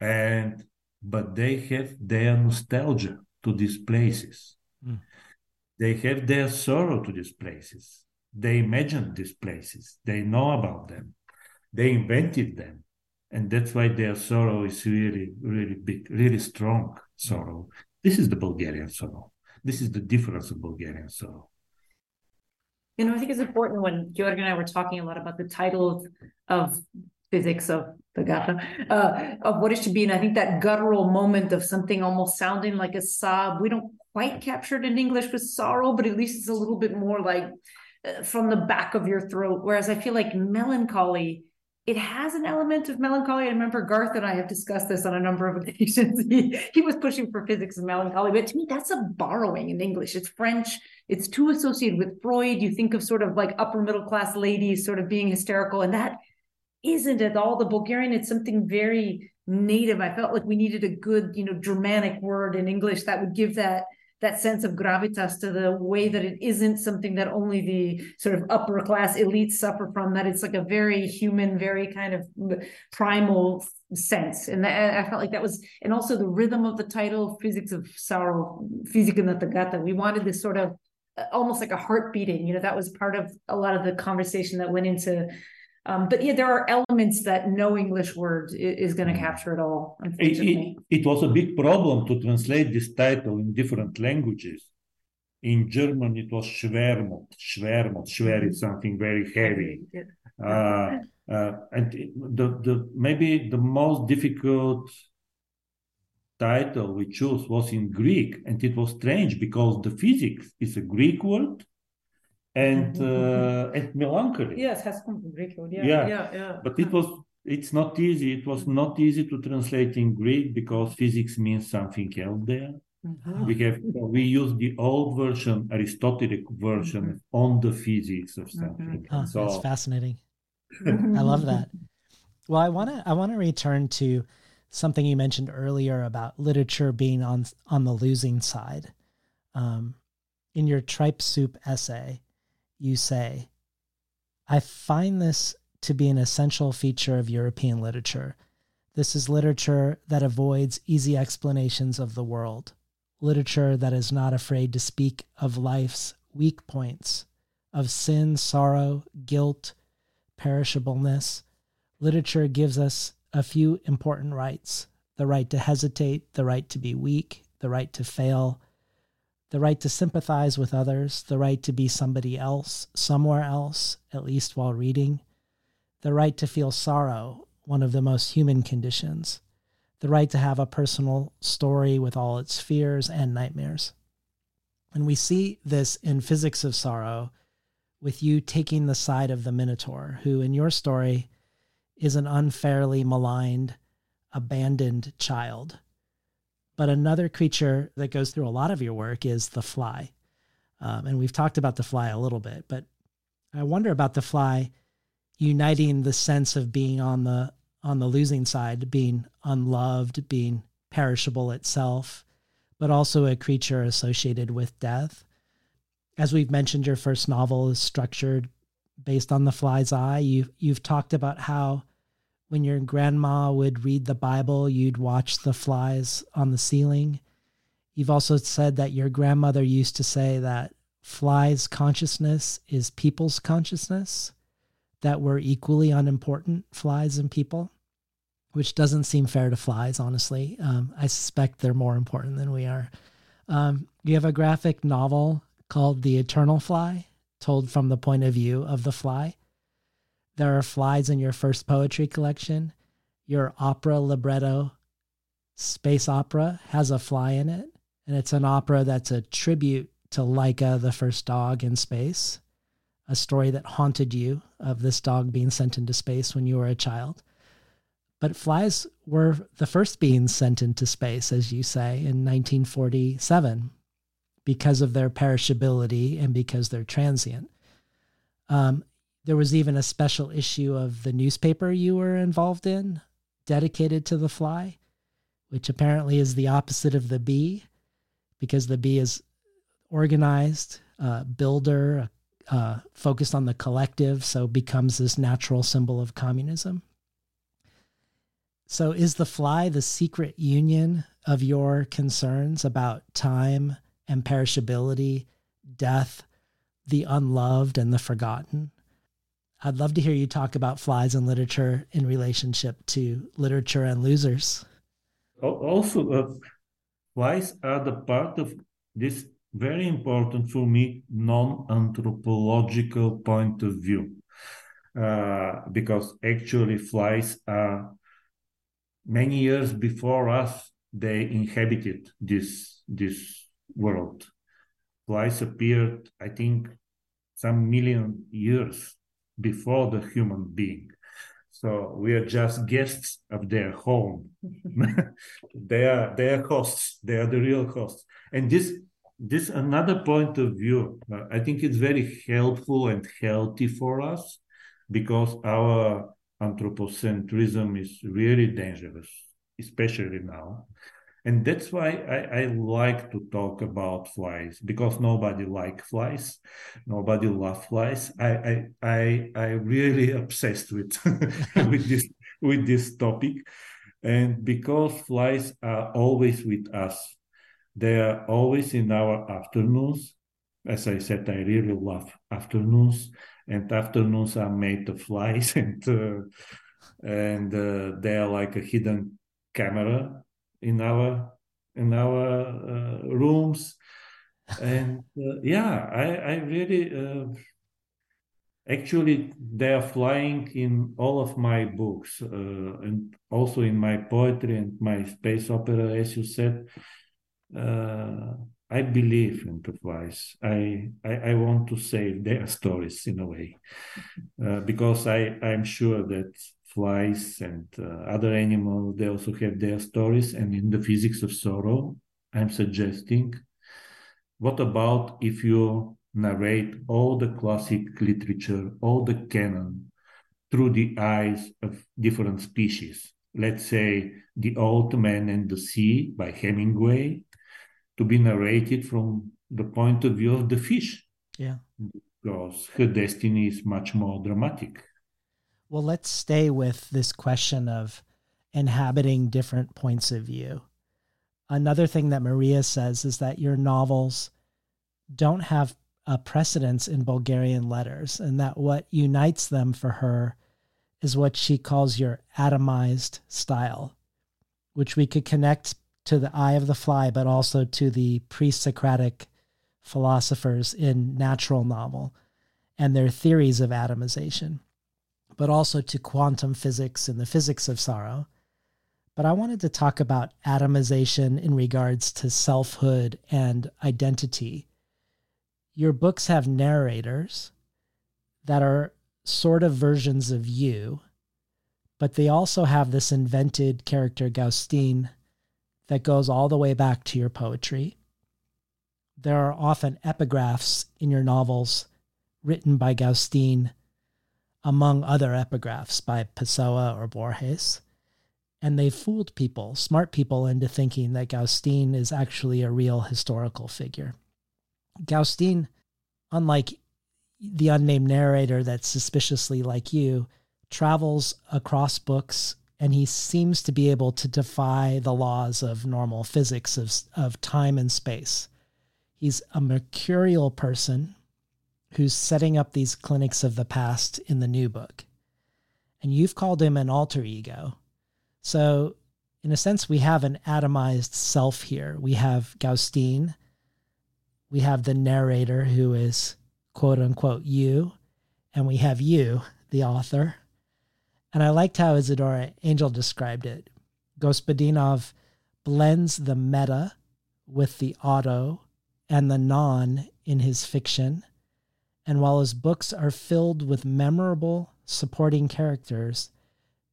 S10: and but they have their nostalgia to these places. Mm. They have their sorrow to these places. They imagine these places. They know about them. They invented them. and that's why their sorrow is really, really big, really strong sorrow. This is the Bulgarian sorrow. This is the difference of Bulgarian sorrow.
S11: You know, I think it's important when Georg and I were talking a lot about the title of, of physics of the gata, uh, of what it should be. And I think that guttural moment of something almost sounding like a sob, we don't quite capture it in English with sorrow, but at least it's a little bit more like uh, from the back of your throat. Whereas I feel like melancholy, it has an element of melancholy. I remember Garth and I have discussed this on a number of occasions. he, he was pushing for physics of melancholy, but to me, that's a borrowing in English. It's French. It's too associated with Freud. You think of sort of like upper middle class ladies sort of being hysterical, and that isn't at all the Bulgarian. It's something very native. I felt like we needed a good, you know, Germanic word in English that would give that that sense of gravitas to the way that it isn't something that only the sort of upper class elites suffer from that it's like a very human very kind of primal sense. And that, i felt like that was and also the rhythm of the title physics of sorrow Fizika na Tagata we wanted this sort of uh, almost like a heart beating you know that was part of a lot of the conversation that went into um, but yeah, there are elements that no English word is, going to capture at all. Unfortunately,
S10: it, it, it, was a big problem to translate this title in different languages. In German, it was Schwermut. Schwermut. Schwer is something very heavy. Uh, uh, and the, the maybe the most difficult title we chose was in Greek, and it was strange because the physics is a Greek word, and mm-hmm, mm-hmm. uh, and melancholy.
S11: Yes, has come from Greek. Yeah,
S10: yeah,
S11: yeah, yeah.
S10: But it was it's not easy. It was not easy to translate in Greek because physics means something else there. Mm-hmm. We have we use the old version, Aristotelic version mm-hmm. on the physics of mm-hmm.
S1: Oh, so, that's fascinating. I love that. Well, I want to I want to return to something you mentioned earlier about literature being on on the losing side. Um, in your tripe soup essay, you say, I find this to be an essential feature of European literature. This is literature that avoids easy explanations of the world, literature that is not afraid to speak of life's weak points, of sin, sorrow, guilt, perishableness. Literature gives us a few important rights the right to hesitate, the right to be weak, the right to fail, the right to sympathize with others, the right to be somebody else, somewhere else, at least while reading, the right to feel sorrow, one of the most human conditions, the right to have a personal story with all its fears and nightmares. And we see this in Physics of Sorrow with you taking the side of the Minotaur, who in your story is an unfairly maligned, abandoned child but another creature that goes through a lot of your work is the fly. Um, and we've talked about the fly a little bit, but I wonder about the fly uniting the sense of being on the on the losing side, being unloved, being perishable itself, but also a creature associated with death. As we've mentioned, your first novel is structured based on the fly's eye. You you've talked about how when your grandma would read the Bible, you'd watch the flies on the ceiling. You've also said that your grandmother used to say that flies' consciousness is people's consciousness, that we're equally unimportant, flies and people, which doesn't seem fair to flies, honestly. Um, I suspect they're more important than we are. Um, you have a graphic novel called The Eternal Fly, told from the point of view of the fly. There are flies in your first poetry collection. Your opera libretto, Space Opera, has a fly in it. And it's an opera that's a tribute to Laika, the first dog in space, a story that haunted you of this dog being sent into space when you were a child. But flies were the first beings sent into space, as you say, in 1947 because of their perishability and because they're transient. Um, there was even a special issue of the newspaper you were involved in dedicated to the fly, which apparently is the opposite of the bee because the bee is organized, uh, builder, uh, focused on the collective, so becomes this natural symbol of communism. So, is the fly the secret union of your concerns about time and perishability, death, the unloved, and the forgotten? I'd love to hear you talk about flies in literature in relationship to literature and losers.
S10: Also, uh, flies are the part of this very important for me non-anthropological point of view uh, because actually flies are many years before us they inhabited this this world flies appeared i think some million years before the human being. So we are just guests of their home. They are they are hosts. They are the real hosts. And this this another point of view uh, i think it's very helpful and healthy for us because our anthropocentrism is really dangerous especially now and that's why I, I, like to talk about flies because nobody like flies nobody love flies i i i, I really obsessed with with this with this topic and because flies are always with us they are always in our afternoons. As I said, I really love afternoons, and afternoons are made of flies, and uh, and uh, they are like a hidden camera in our in our uh, rooms. And uh, yeah, I I really uh, actually they are flying in all of my books uh, and also in my poetry and my space opera, as you said uh, I believe in the flies. I, I, I want to save their stories in a way, uh, because I I'm sure that flies and uh, other animals they also have their stories. And in the physics of sorrow, I'm suggesting, what about if you narrate all the classic literature, all the canon, through the eyes of different species? Let's say The Old Man and the Sea by Hemingway, to be narrated from the point of view of the fish.
S1: Yeah.
S10: Because her destiny is much more dramatic.
S1: Well, let's stay with this question of inhabiting different points of view. Another thing that Maria says is that your novels don't have a precedence in Bulgarian letters, and that what unites them for her is what she calls your atomized style, which we could connect to the eye of the fly, but also to the pre Socratic philosophers in natural novel and their theories of atomization, but also to quantum physics and the physics of sorrow. But I wanted to talk about atomization in regards to selfhood and identity. Your books have narrators that are sort of versions of you, but they also have this invented character, Gaustine, that goes all the way back to your poetry. There are often epigraphs in your novels written by Gaustine, among other epigraphs by Pessoa or Borges. And they fooled people, smart people, into thinking that Gaustine is actually a real historical figure. Gaustine, unlike the unnamed narrator that's suspiciously like you, travels across books and he seems to be able to defy the laws of normal physics of, of time and space. He's a mercurial person who's setting up these clinics of the past in the new book. And you've called him an alter ego. So, in a sense, we have an atomized self here. We have Gaustine, we have the narrator who is quote unquote you, and we have you, the author, and I liked how Izidora Angel described it. Gospodinov blends the meta with the auto and the non in his fiction. And while his books are filled with memorable supporting characters,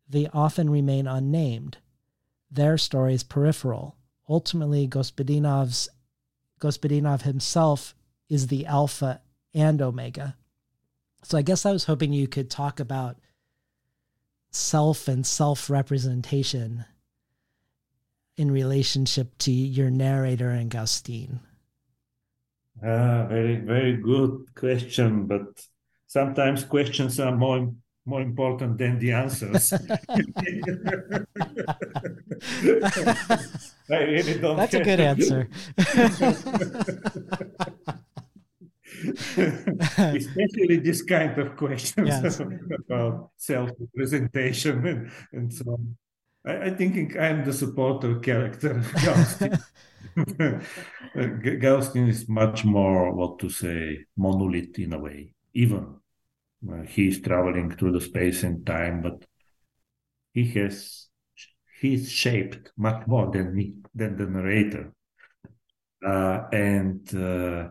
S1: they often remain unnamed. Their story is peripheral. Ultimately, Gospodinov's Gospodinov himself is the alpha and omega. So I guess I was hoping you could talk about self and self representation in relationship to your narrator and Gaustine?
S10: Ah, very, very good question. But sometimes questions are more more important than the answers. I really don't.
S1: That's a good answer.
S10: especially this kind of questions
S1: Yes.
S10: about self-representation and, and so on. I, I think I'm the supporter character. Gaustine. G- Gaustine is much more, what to say, monolith in a way. Even uh, he's traveling through the space and time, but he has he's shaped much more than me, than the narrator. Uh, and uh,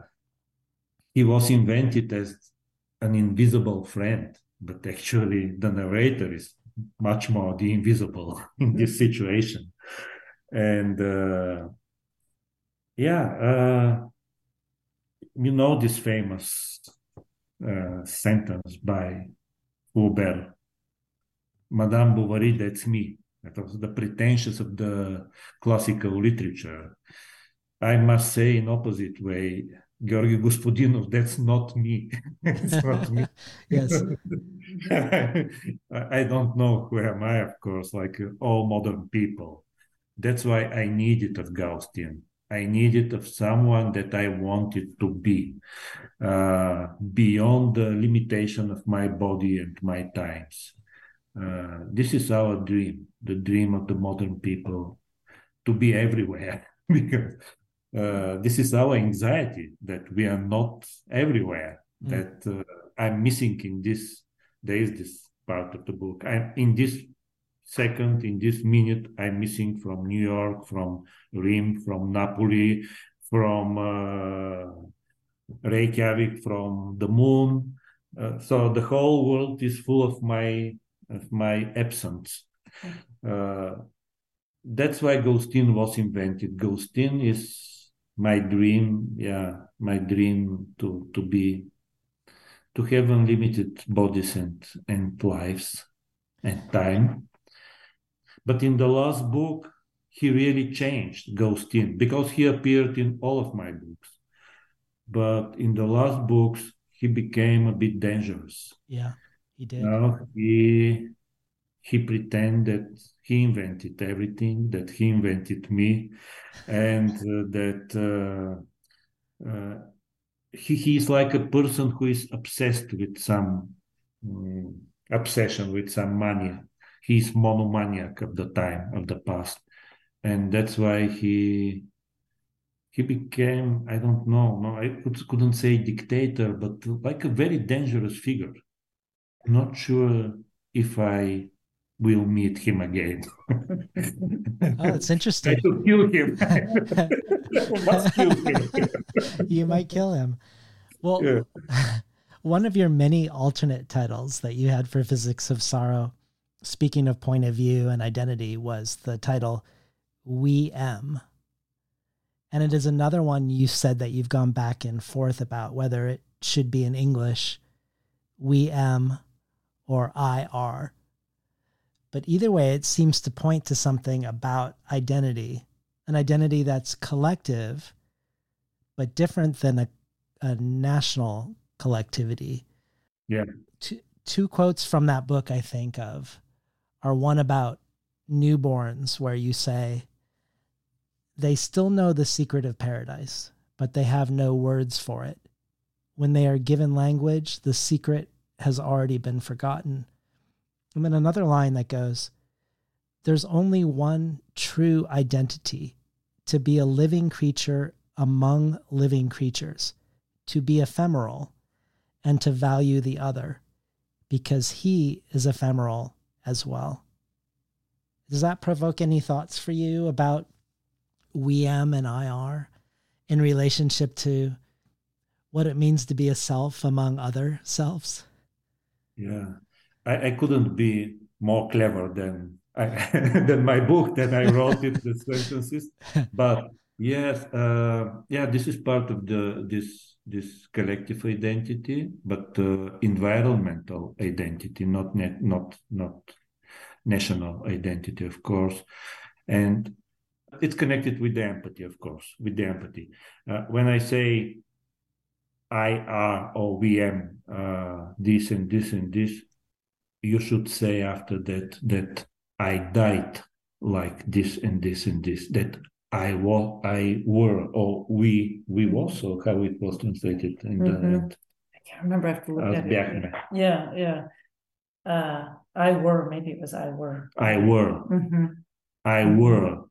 S10: he was invented as an invisible friend, but actually the narrator is much more the invisible in this situation. And uh, yeah, uh, you know this famous uh, sentence by Flaubert Madame Bovary, that's me. That was the pretentious of the classical literature. I must say, in opposite way, Georgi Gospodinov, that's not me. it's not me.
S1: Yes.
S10: I I don't know who am I, of course, like all modern people. That's why I need it of Gaustine. I needed of someone that I wanted to be, uh, beyond the limitation of my body and my times. Uh, this is our dream, the dream of the modern people, to be everywhere. because uh, this is our anxiety that we are not everywhere.
S1: Mm.
S10: That uh, I'm missing in this. There is this part of the book. I'm in this second, in this minute, I'm missing from New York, from Rome, from Napoli, from uh, Reykjavik, from the moon. Uh, so the whole world is full of my of my absence. Uh, that's why Gaustine was invented. Gaustine is my dream, yeah, my dream to to be to have unlimited bodies and and lives and time. But in the last book, he really changed Gaustine because he appeared in all of my books. But in the last books, he became a bit dangerous.
S1: Yeah, he did.
S10: Now he he pretended he invented everything, that he invented me, and uh, that uh, uh, he he is like a person who is obsessed with some mm, obsession with some mania. He's monomaniac of the time of the past, and that's why he he became I don't know no I could, couldn't say dictator, but like a very dangerous figure. Not sure if I will meet him again.
S1: Oh, that's interesting.
S10: I should kill him. Must kill him.
S1: you might kill him. Well,
S10: Yeah.
S1: one of your many alternate titles that you had for Physics of Sorrow, speaking of point of view and identity, was the title We Am. And it is another one you said that you've gone back and forth about whether it should be in English, We Am, or I Are. But either way, it seems to point to something about identity, an identity that's collective, but different than a, a national collectivity.
S10: Yeah.
S1: Two, two quotes from that book I think of are one about newborns, where you say, they still know the secret of paradise, but they have no words for it. When they are given language, the secret has already been forgotten. And then another line that goes, There's only one true identity to be a living creature among living creatures, to be ephemeral, and to value the other, because he is ephemeral as well. Does that provoke any thoughts for you about we am and I are in relationship to what it means to be a self among other selves?
S10: Yeah, I, I couldn't be more clever than I, than my book that I wrote it the sentences. But yes, uh, yeah, this is part of the this this collective identity, but uh, environmental identity, not not not national identity, of course, and it's connected with the empathy, of course, with the empathy. Uh, when I say I are or we am uh, this and this and this, you should say after that that I died like this and this and this. That I was, I were, or we, we was, or how it was translated in the
S11: Mhm.
S10: end.
S11: can't remember. I have to look at it. Yeah, yeah. Uh, I were maybe it was I were.
S10: I were.
S11: hmm
S10: I were.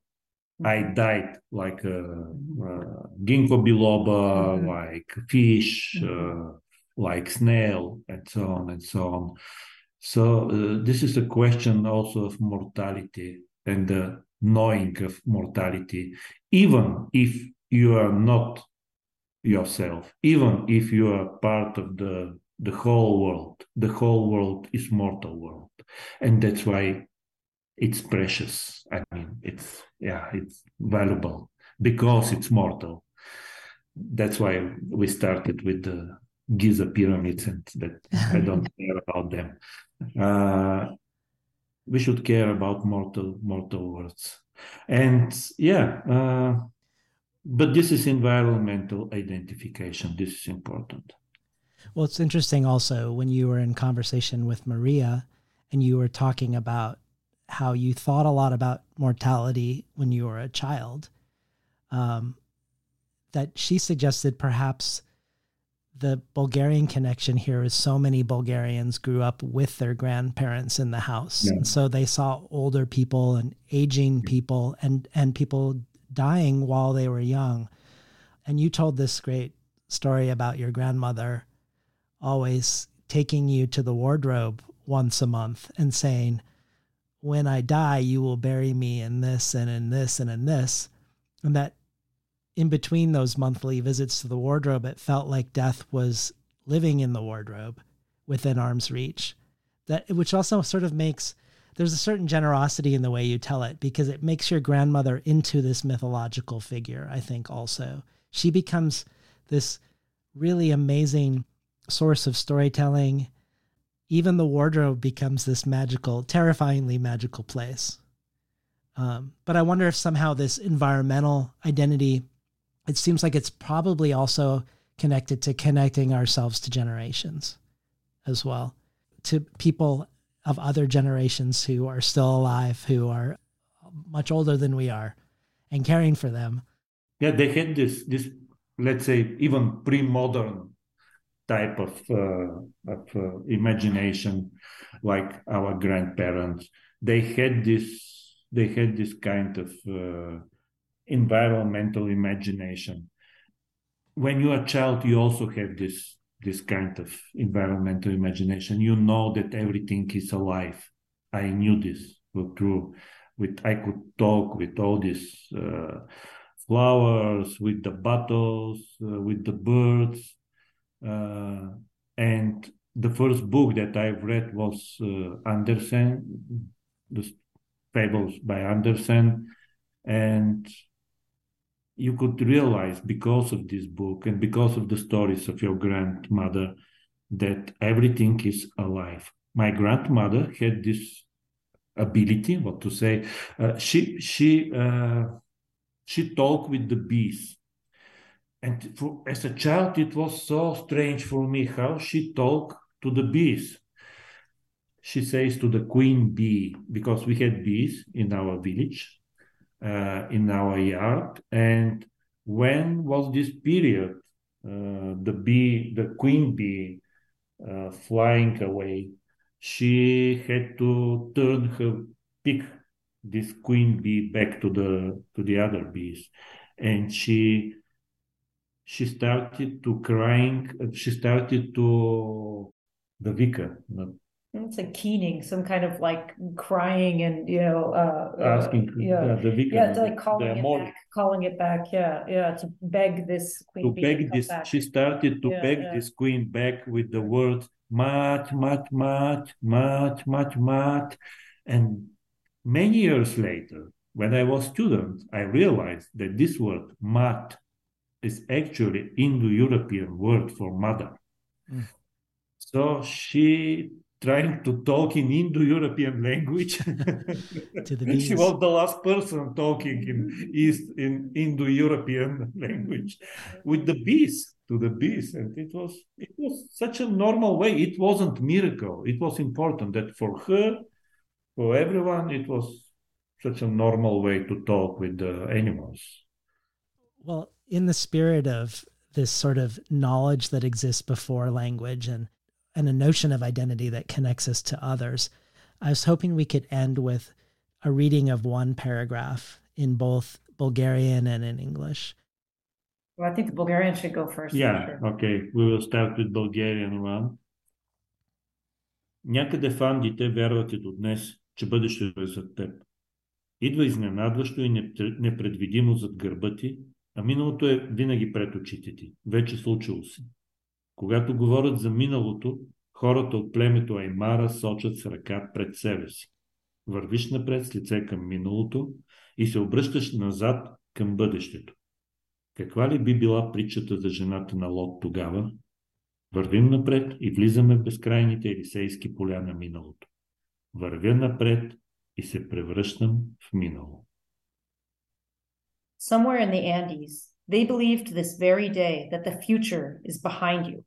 S10: I died like uh, uh, ginkgo biloba, like fish, uh, like snail, and so on and so on. So uh, this is a question also of mortality and the knowing of mortality, even if you are not yourself, even if you are part of the the whole world. The whole world is mortal world, and that's why it's precious. I mean, it's yeah, it's valuable because it's mortal. That's why we started with the Giza pyramids, and that I don't care about them. Uh, we should care about mortal mortal worlds, and yeah. Uh, but this is environmental identification. This is important.
S1: Well, it's interesting also when you were in conversation with Maria and you were talking about how you thought a lot about mortality when you were a child, um, that she suggested perhaps the Bulgarian connection here is so many Bulgarians grew up with their grandparents in the house.
S10: Yeah.
S1: And so they saw older people and aging people and, and people dying while they were young. And you told this great story about your grandmother always taking you to the wardrobe once a month and saying, When I die, you will bury me in this and in this and in this. And that in between those monthly visits to the wardrobe, it felt like death was living in the wardrobe within arm's reach. That which also sort of makes there's a certain generosity in the way you tell it because it makes your grandmother into this mythological figure, I think also. She becomes this really amazing source of storytelling. Even the wardrobe becomes this magical, terrifyingly magical place. Um, but I wonder if somehow this environmental identity, it seems like it's probably also connected to connecting ourselves to generations as well, to people of other generations who are still alive, who are much older than we are, and caring for them.
S10: Yeah, they had this this let's say even pre-modern type of uh, of uh, imagination, like our grandparents. They had this they had this kind of uh, environmental imagination. When you're a child, you also have this this kind of environmental imagination. You know that everything is alive. I knew this through with I could talk with all these uh, flowers, with the bottles, uh, with the birds, uh, and the first book that I've read was uh, Andersen, the fables by Andersen, and you could realize because of this book and because of the stories of your grandmother that everything is alive. My grandmother had this ability, what to say, uh, she she uh, she talked with the bees. And for, as a child, it was so strange for me how she talked to the bees. She says to the queen bee, because we had bees in our village, in our yard. And when was this period? Uh, the bee, the queen bee, uh, flying away. She had to turn her pick this queen bee back to the to the other bees, and she she started to crying. She started to the vicar.
S11: It's like keening, some kind of like crying and you know, uh,
S10: asking
S11: uh, yeah,
S10: yeah, the vicar,
S11: yeah, it's like calling
S10: the
S11: it
S10: mole,
S11: back, calling it back, yeah, yeah, to beg this queen
S10: to
S11: bee
S10: beg
S11: come
S10: this.
S11: back.
S10: She started to
S11: Yeah,
S10: beg
S11: yeah.
S10: this queen back with the words "mat, mat, mat, mat, mat, mat," and many years later, when I was student, I realized that this word "mat" is actually Indo-European word for mother.
S1: Mm.
S10: So she trying to talk in Indo-European language.
S1: To the
S10: she was the last person talking in East in Indo-European language with the bees to the bees, and it was it was such a normal way. It wasn't miracle. It was important that for her, for everyone, it was such a normal way to talk with the animals.
S1: Well, in the spirit of this sort of knowledge that exists before language and and a notion of identity that connects us to others. I was hoping we could end with a reading of one paragraph in both Bulgarian and in English.
S11: Well, I think the Bulgarian should go first.
S10: Yeah,
S11: Sure.
S10: okay. We will start with Bulgarian one. Някъде в Андите вярват и до днес, че бъдещето е зад теб. Идва изненадващо и непре- непредвидимо зад гърба ти, а миналото е винаги пред очите ти. Вече случило се. Когато говорят за миналото, хората от племето Аймара сочат с ръка пред себе си. Вървиш напред с лице към миналото и се обръщаш назад към бъдещето. Каква ли би била притчата за жената на Лот тогава? Вървим напред и влизаме в безкрайните елисейски поля на миналото. Вървя напред и се превръщам в минало.
S11: Somewhere in the Andes, they believe to this very day that the future is behind you.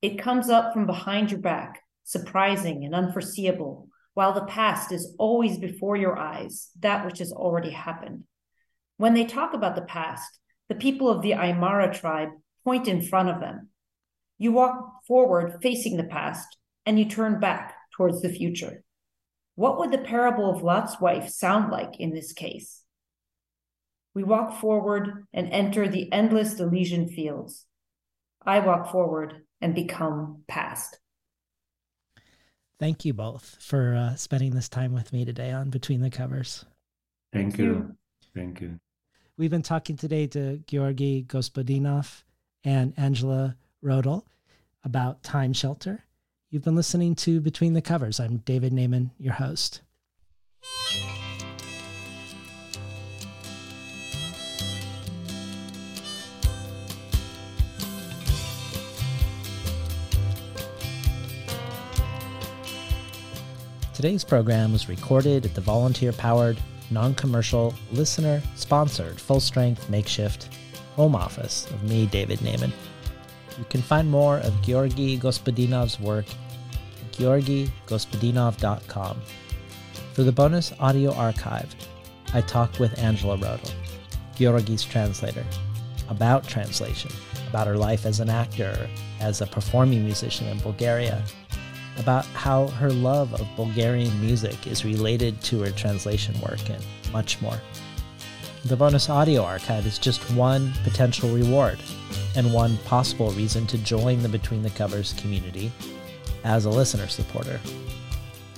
S11: It comes up from behind your back, surprising and unforeseeable, while the past is always before your eyes, that which has already happened. When they talk about the past, the people of the Aymara tribe point in front of them. You walk forward facing the past, and you turn back towards the future. What would the parable of Lot's wife sound like in this case? We walk forward and enter the endless Elysian fields. I walk forward and become past.
S1: Thank you both for uh, spending this time with me today on Between the Covers.
S10: Thank,
S11: Thank
S10: you.
S11: you.
S10: Thank you.
S1: We've been talking today to Georgi Gospodinov and Angela Rodel about Time Shelter. You've been listening to Between the Covers. I'm David Naimon, your host. Today's program was recorded at the volunteer powered, non commercial, listener sponsored, full strength makeshift home office of me, David Naimon. You can find more of Georgi Gospodinov's work at georgigospodinov.com. For the bonus audio archive, I talked with Angela Rodel, Georgi's translator, about translation, about her life as an actor, as a performing musician in Bulgaria, about how her love of Bulgarian music is related to her translation work, and much more. The bonus audio archive is just one potential reward and one possible reason to join the Between the Covers community as a listener supporter.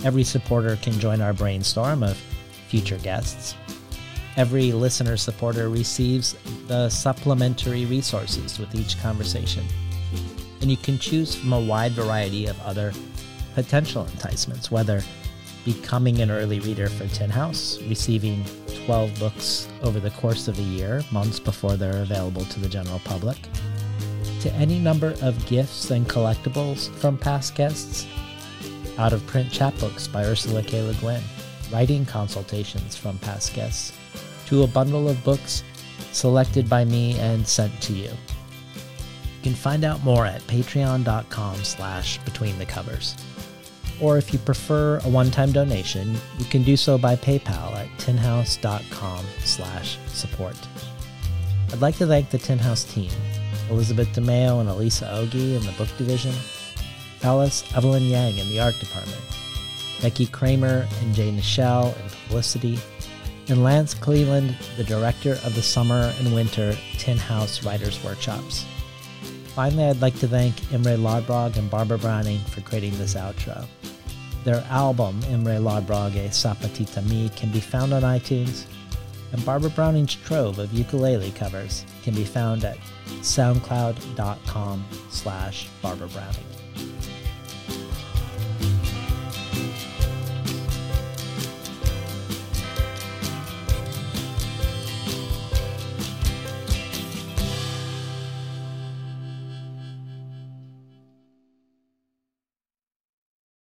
S1: Every supporter can join our brainstorm of future guests. Every listener supporter receives the supplementary resources with each conversation. And you can choose from a wide variety of other potential enticements, whether becoming an early reader for Tin House, receiving 12 books over the course of a year, months before they're available to the general public, to any number of gifts and collectibles from past guests, out of print chapbooks by Ursula K. Le Guin, writing consultations from past guests, to a bundle of books selected by me and sent to you. You can find out more at patreon.com slash between the covers. Or if you prefer a one-time donation, you can do so by PayPal at tinhouse.com slash support. I'd like to thank the Tin House team, Elizabeth DeMeo and Alyssa Ogi in the book division, Alice Evelyn Yang in the art department, Becky Kramer and Jae Nichelle in publicity, and Lance Cleland, the director of the summer and winter Tin House Writers Workshops. Finally, I'd like to thank Imre Lodbrog and Barbara Browning for creating this outro. Their album, Imre Lodbrog A Sapatita Mi, can be found on iTunes, and Barbara Browning's trove of ukulele covers can be found at soundcloud.com slash Barbara Browning.